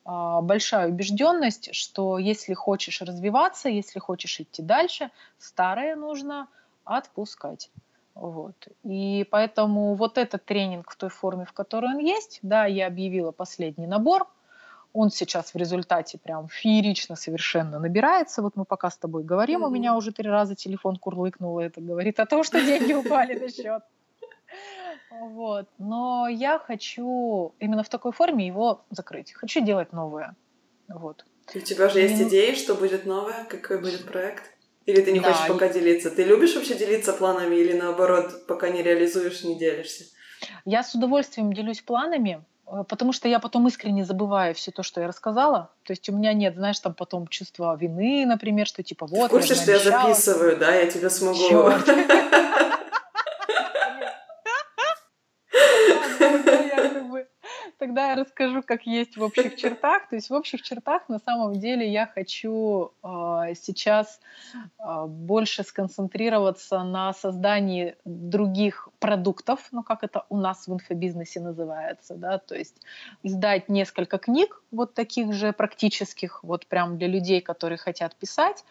а, большая убежденность, что если хочешь развиваться, если хочешь идти дальше, старое нужно отпускать. Вот. И поэтому вот этот тренинг в той форме, в которой он есть, да, я объявила последний набор – он сейчас в результате прям феерично совершенно набирается. Вот мы пока с тобой говорим, mm-hmm. у меня уже три раза телефон курлыкнул, и это говорит о том, что деньги упали на счет. Вот. Но я хочу именно в такой форме его закрыть. Хочу делать новое. Вот. У тебя же есть идеи, что будет новое? Какой будет проект? Или ты не да, хочешь пока делиться? Ты любишь вообще делиться планами или наоборот, пока не реализуешь, не делишься? Я с удовольствием делюсь планами, потому что я потом искренне забываю все то, что я рассказала. То есть у меня нет, знаешь, там потом чувства вины, например, что типа вот... В курсе, что я записываю, да? Я тебя смогу... Черт. Тогда я расскажу, как есть в общих чертах. То есть в общих чертах на самом деле я хочу э, сейчас э, больше сконцентрироваться на создании других продуктов, ну как это у нас в инфобизнесе называется, да, то есть издать несколько книг вот таких же практических, вот прям для людей, которые хотят писать,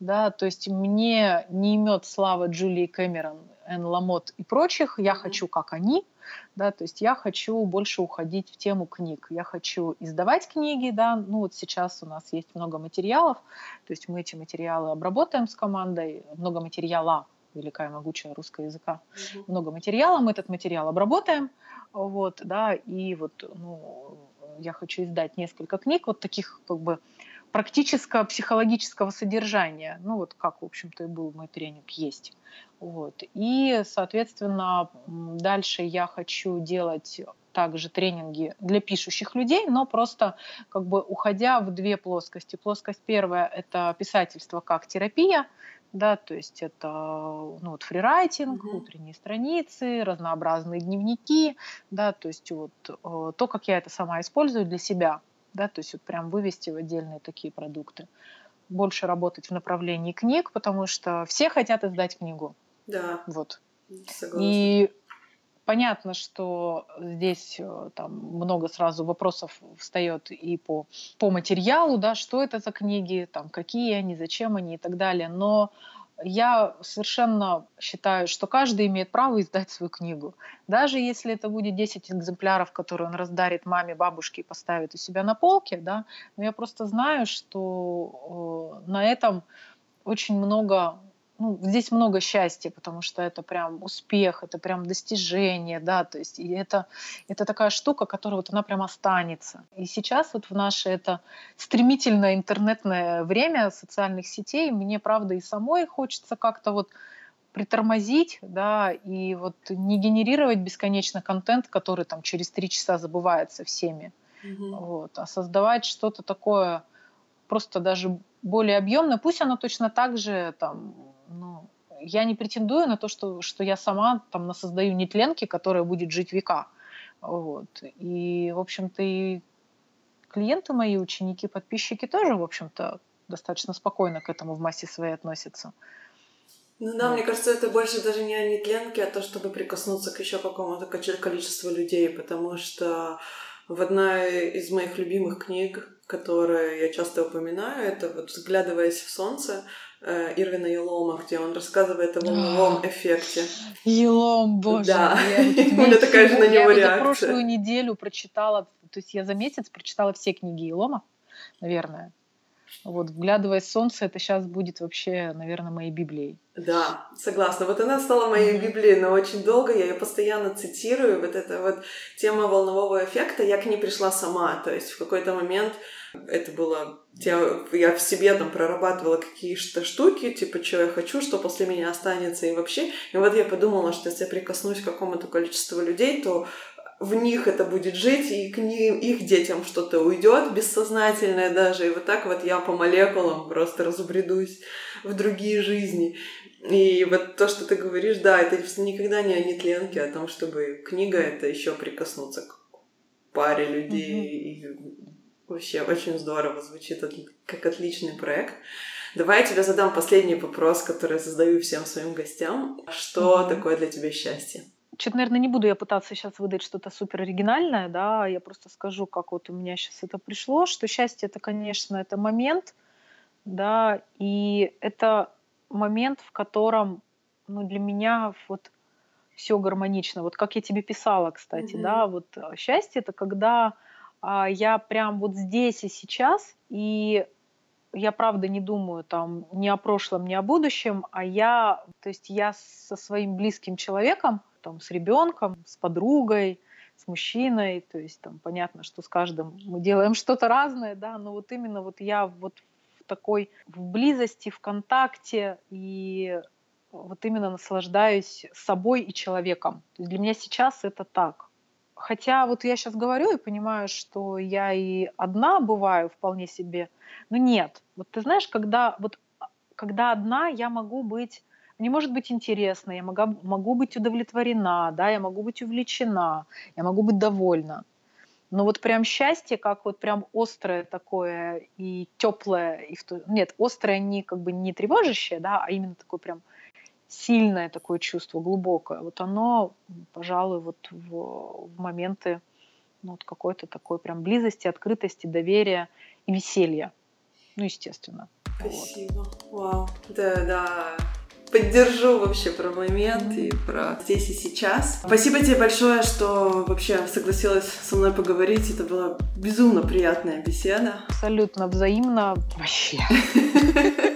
да, то есть мне не имет слава Джулии Кэмерон, Эн Ламот и прочих, я хочу как они, да, то есть я хочу больше уходить в тему книг, я хочу издавать книги, да, ну вот сейчас у нас есть много материалов, то есть мы эти материалы обработаем с командой, много материала, великая могучая русского языка, mm-hmm. много материала, мы этот материал обработаем, вот, да, и вот, ну, я хочу издать несколько книг, вот таких как бы практического психологического содержания, ну вот как, в общем-то, и был мой тренинг, есть. Вот. И, соответственно, дальше я хочу делать также тренинги для пишущих людей, но просто как бы уходя в две плоскости. Плоскость первая – это писательство как терапия, да, то есть это ну, вот фрирайтинг, mm-hmm. утренние страницы, разнообразные дневники, да, то есть вот э, то, как я это сама использую для себя, да, то есть вот прям вывести в отдельные такие продукты. Больше работать в направлении книг, потому что все хотят издать книгу. Да. Вот. Согласна. И понятно, что здесь э, там много сразу вопросов встает и по, по материалу, да, что это за книги, там, какие они, зачем они и так далее. Но я совершенно считаю, что каждый имеет право издать свою книгу. Даже если это будет 10 экземпляров, которые он раздарит маме, бабушке и поставит у себя на полке, да, но я просто знаю, что э, на этом очень много ну, здесь много счастья, потому что это прям успех, это прям достижение, да, то есть и это, это такая штука, которая вот она прям останется. И сейчас вот в наше это стремительное интернетное время социальных сетей мне, правда, и самой хочется как-то вот притормозить, да, и вот не генерировать бесконечно контент, который там через три часа забывается всеми, mm-hmm. вот, а создавать что-то такое просто даже более объемное, пусть оно точно так же там ну, я не претендую на то, что, что я сама там создаю нетленки, которая будет жить века. Вот. И, в общем-то, и клиенты мои, ученики, подписчики тоже, в общем-то, достаточно спокойно к этому в массе своей относятся. Ну да, вот. мне кажется, это больше даже не о нетленке, а то, чтобы прикоснуться к еще какому-то количеству людей, потому что в одной из моих любимых книг, которую я часто упоминаю, это вот «Взглядываясь в солнце», Э, Ирвина Елома, где он рассказывает о волновом а, эффекте. Елом, боже. Да, у меня такая же на него реакция. Я прошлую неделю прочитала, то есть я за месяц прочитала все книги Елома, наверное. Вот, вглядываясь в солнце, это сейчас будет вообще, наверное, моей Библией. Да, согласна. Вот она стала моей Библией, но очень долго я ее постоянно цитирую. Вот эта вот тема волнового эффекта, я к ней пришла сама. То есть в какой-то момент это было... Я в себе там прорабатывала какие-то штуки, типа, что я хочу, что после меня останется и вообще. И вот я подумала, что если я прикоснусь к какому-то количеству людей, то в них это будет жить, и к ним, их детям что-то уйдет бессознательное даже. И вот так вот я по молекулам просто разубредусь в другие жизни. И вот то, что ты говоришь, да, это никогда не о нетленке, а о том, чтобы книга это еще прикоснуться к паре людей. Mm-hmm. И вообще очень здорово звучит, как отличный проект. Давай я тебе задам последний вопрос, который я задаю всем своим гостям. Что mm-hmm. такое для тебя счастье? Что-то, наверное, не буду я пытаться сейчас выдать что-то супер оригинальное, да, я просто скажу, как вот у меня сейчас это пришло, что счастье это, конечно, это момент, да, и это момент, в котором, ну, для меня вот все гармонично. Вот как я тебе писала, кстати, mm-hmm. да, вот а, счастье это когда а, я прям вот здесь и сейчас, и я правда не думаю там ни о прошлом, ни о будущем, а я, то есть я со своим близким человеком, там, с ребенком, с подругой, с мужчиной, то есть там понятно, что с каждым мы делаем что-то разное, да, но вот именно вот я вот в такой в близости, в контакте и вот именно наслаждаюсь собой и человеком. То есть для меня сейчас это так. Хотя вот я сейчас говорю и понимаю, что я и одна бываю вполне себе, но нет. Вот ты знаешь, когда вот когда одна, я могу быть мне может быть интересно, я могу, могу быть удовлетворена, да, я могу быть увлечена, я могу быть довольна. Но вот прям счастье, как вот прям острое такое и теплое, и в то... нет, острое не как бы не тревожащее, да, а именно такое прям сильное такое чувство, глубокое. Вот оно, пожалуй, вот в, в моменты ну, вот какой-то такой прям близости, открытости, доверия и веселья. Ну, естественно. Спасибо. Вот. Вау. Да, да поддержу вообще про момент и про здесь и сейчас. Спасибо тебе большое, что вообще согласилась со мной поговорить. Это была безумно приятная беседа. Абсолютно взаимно. Вообще.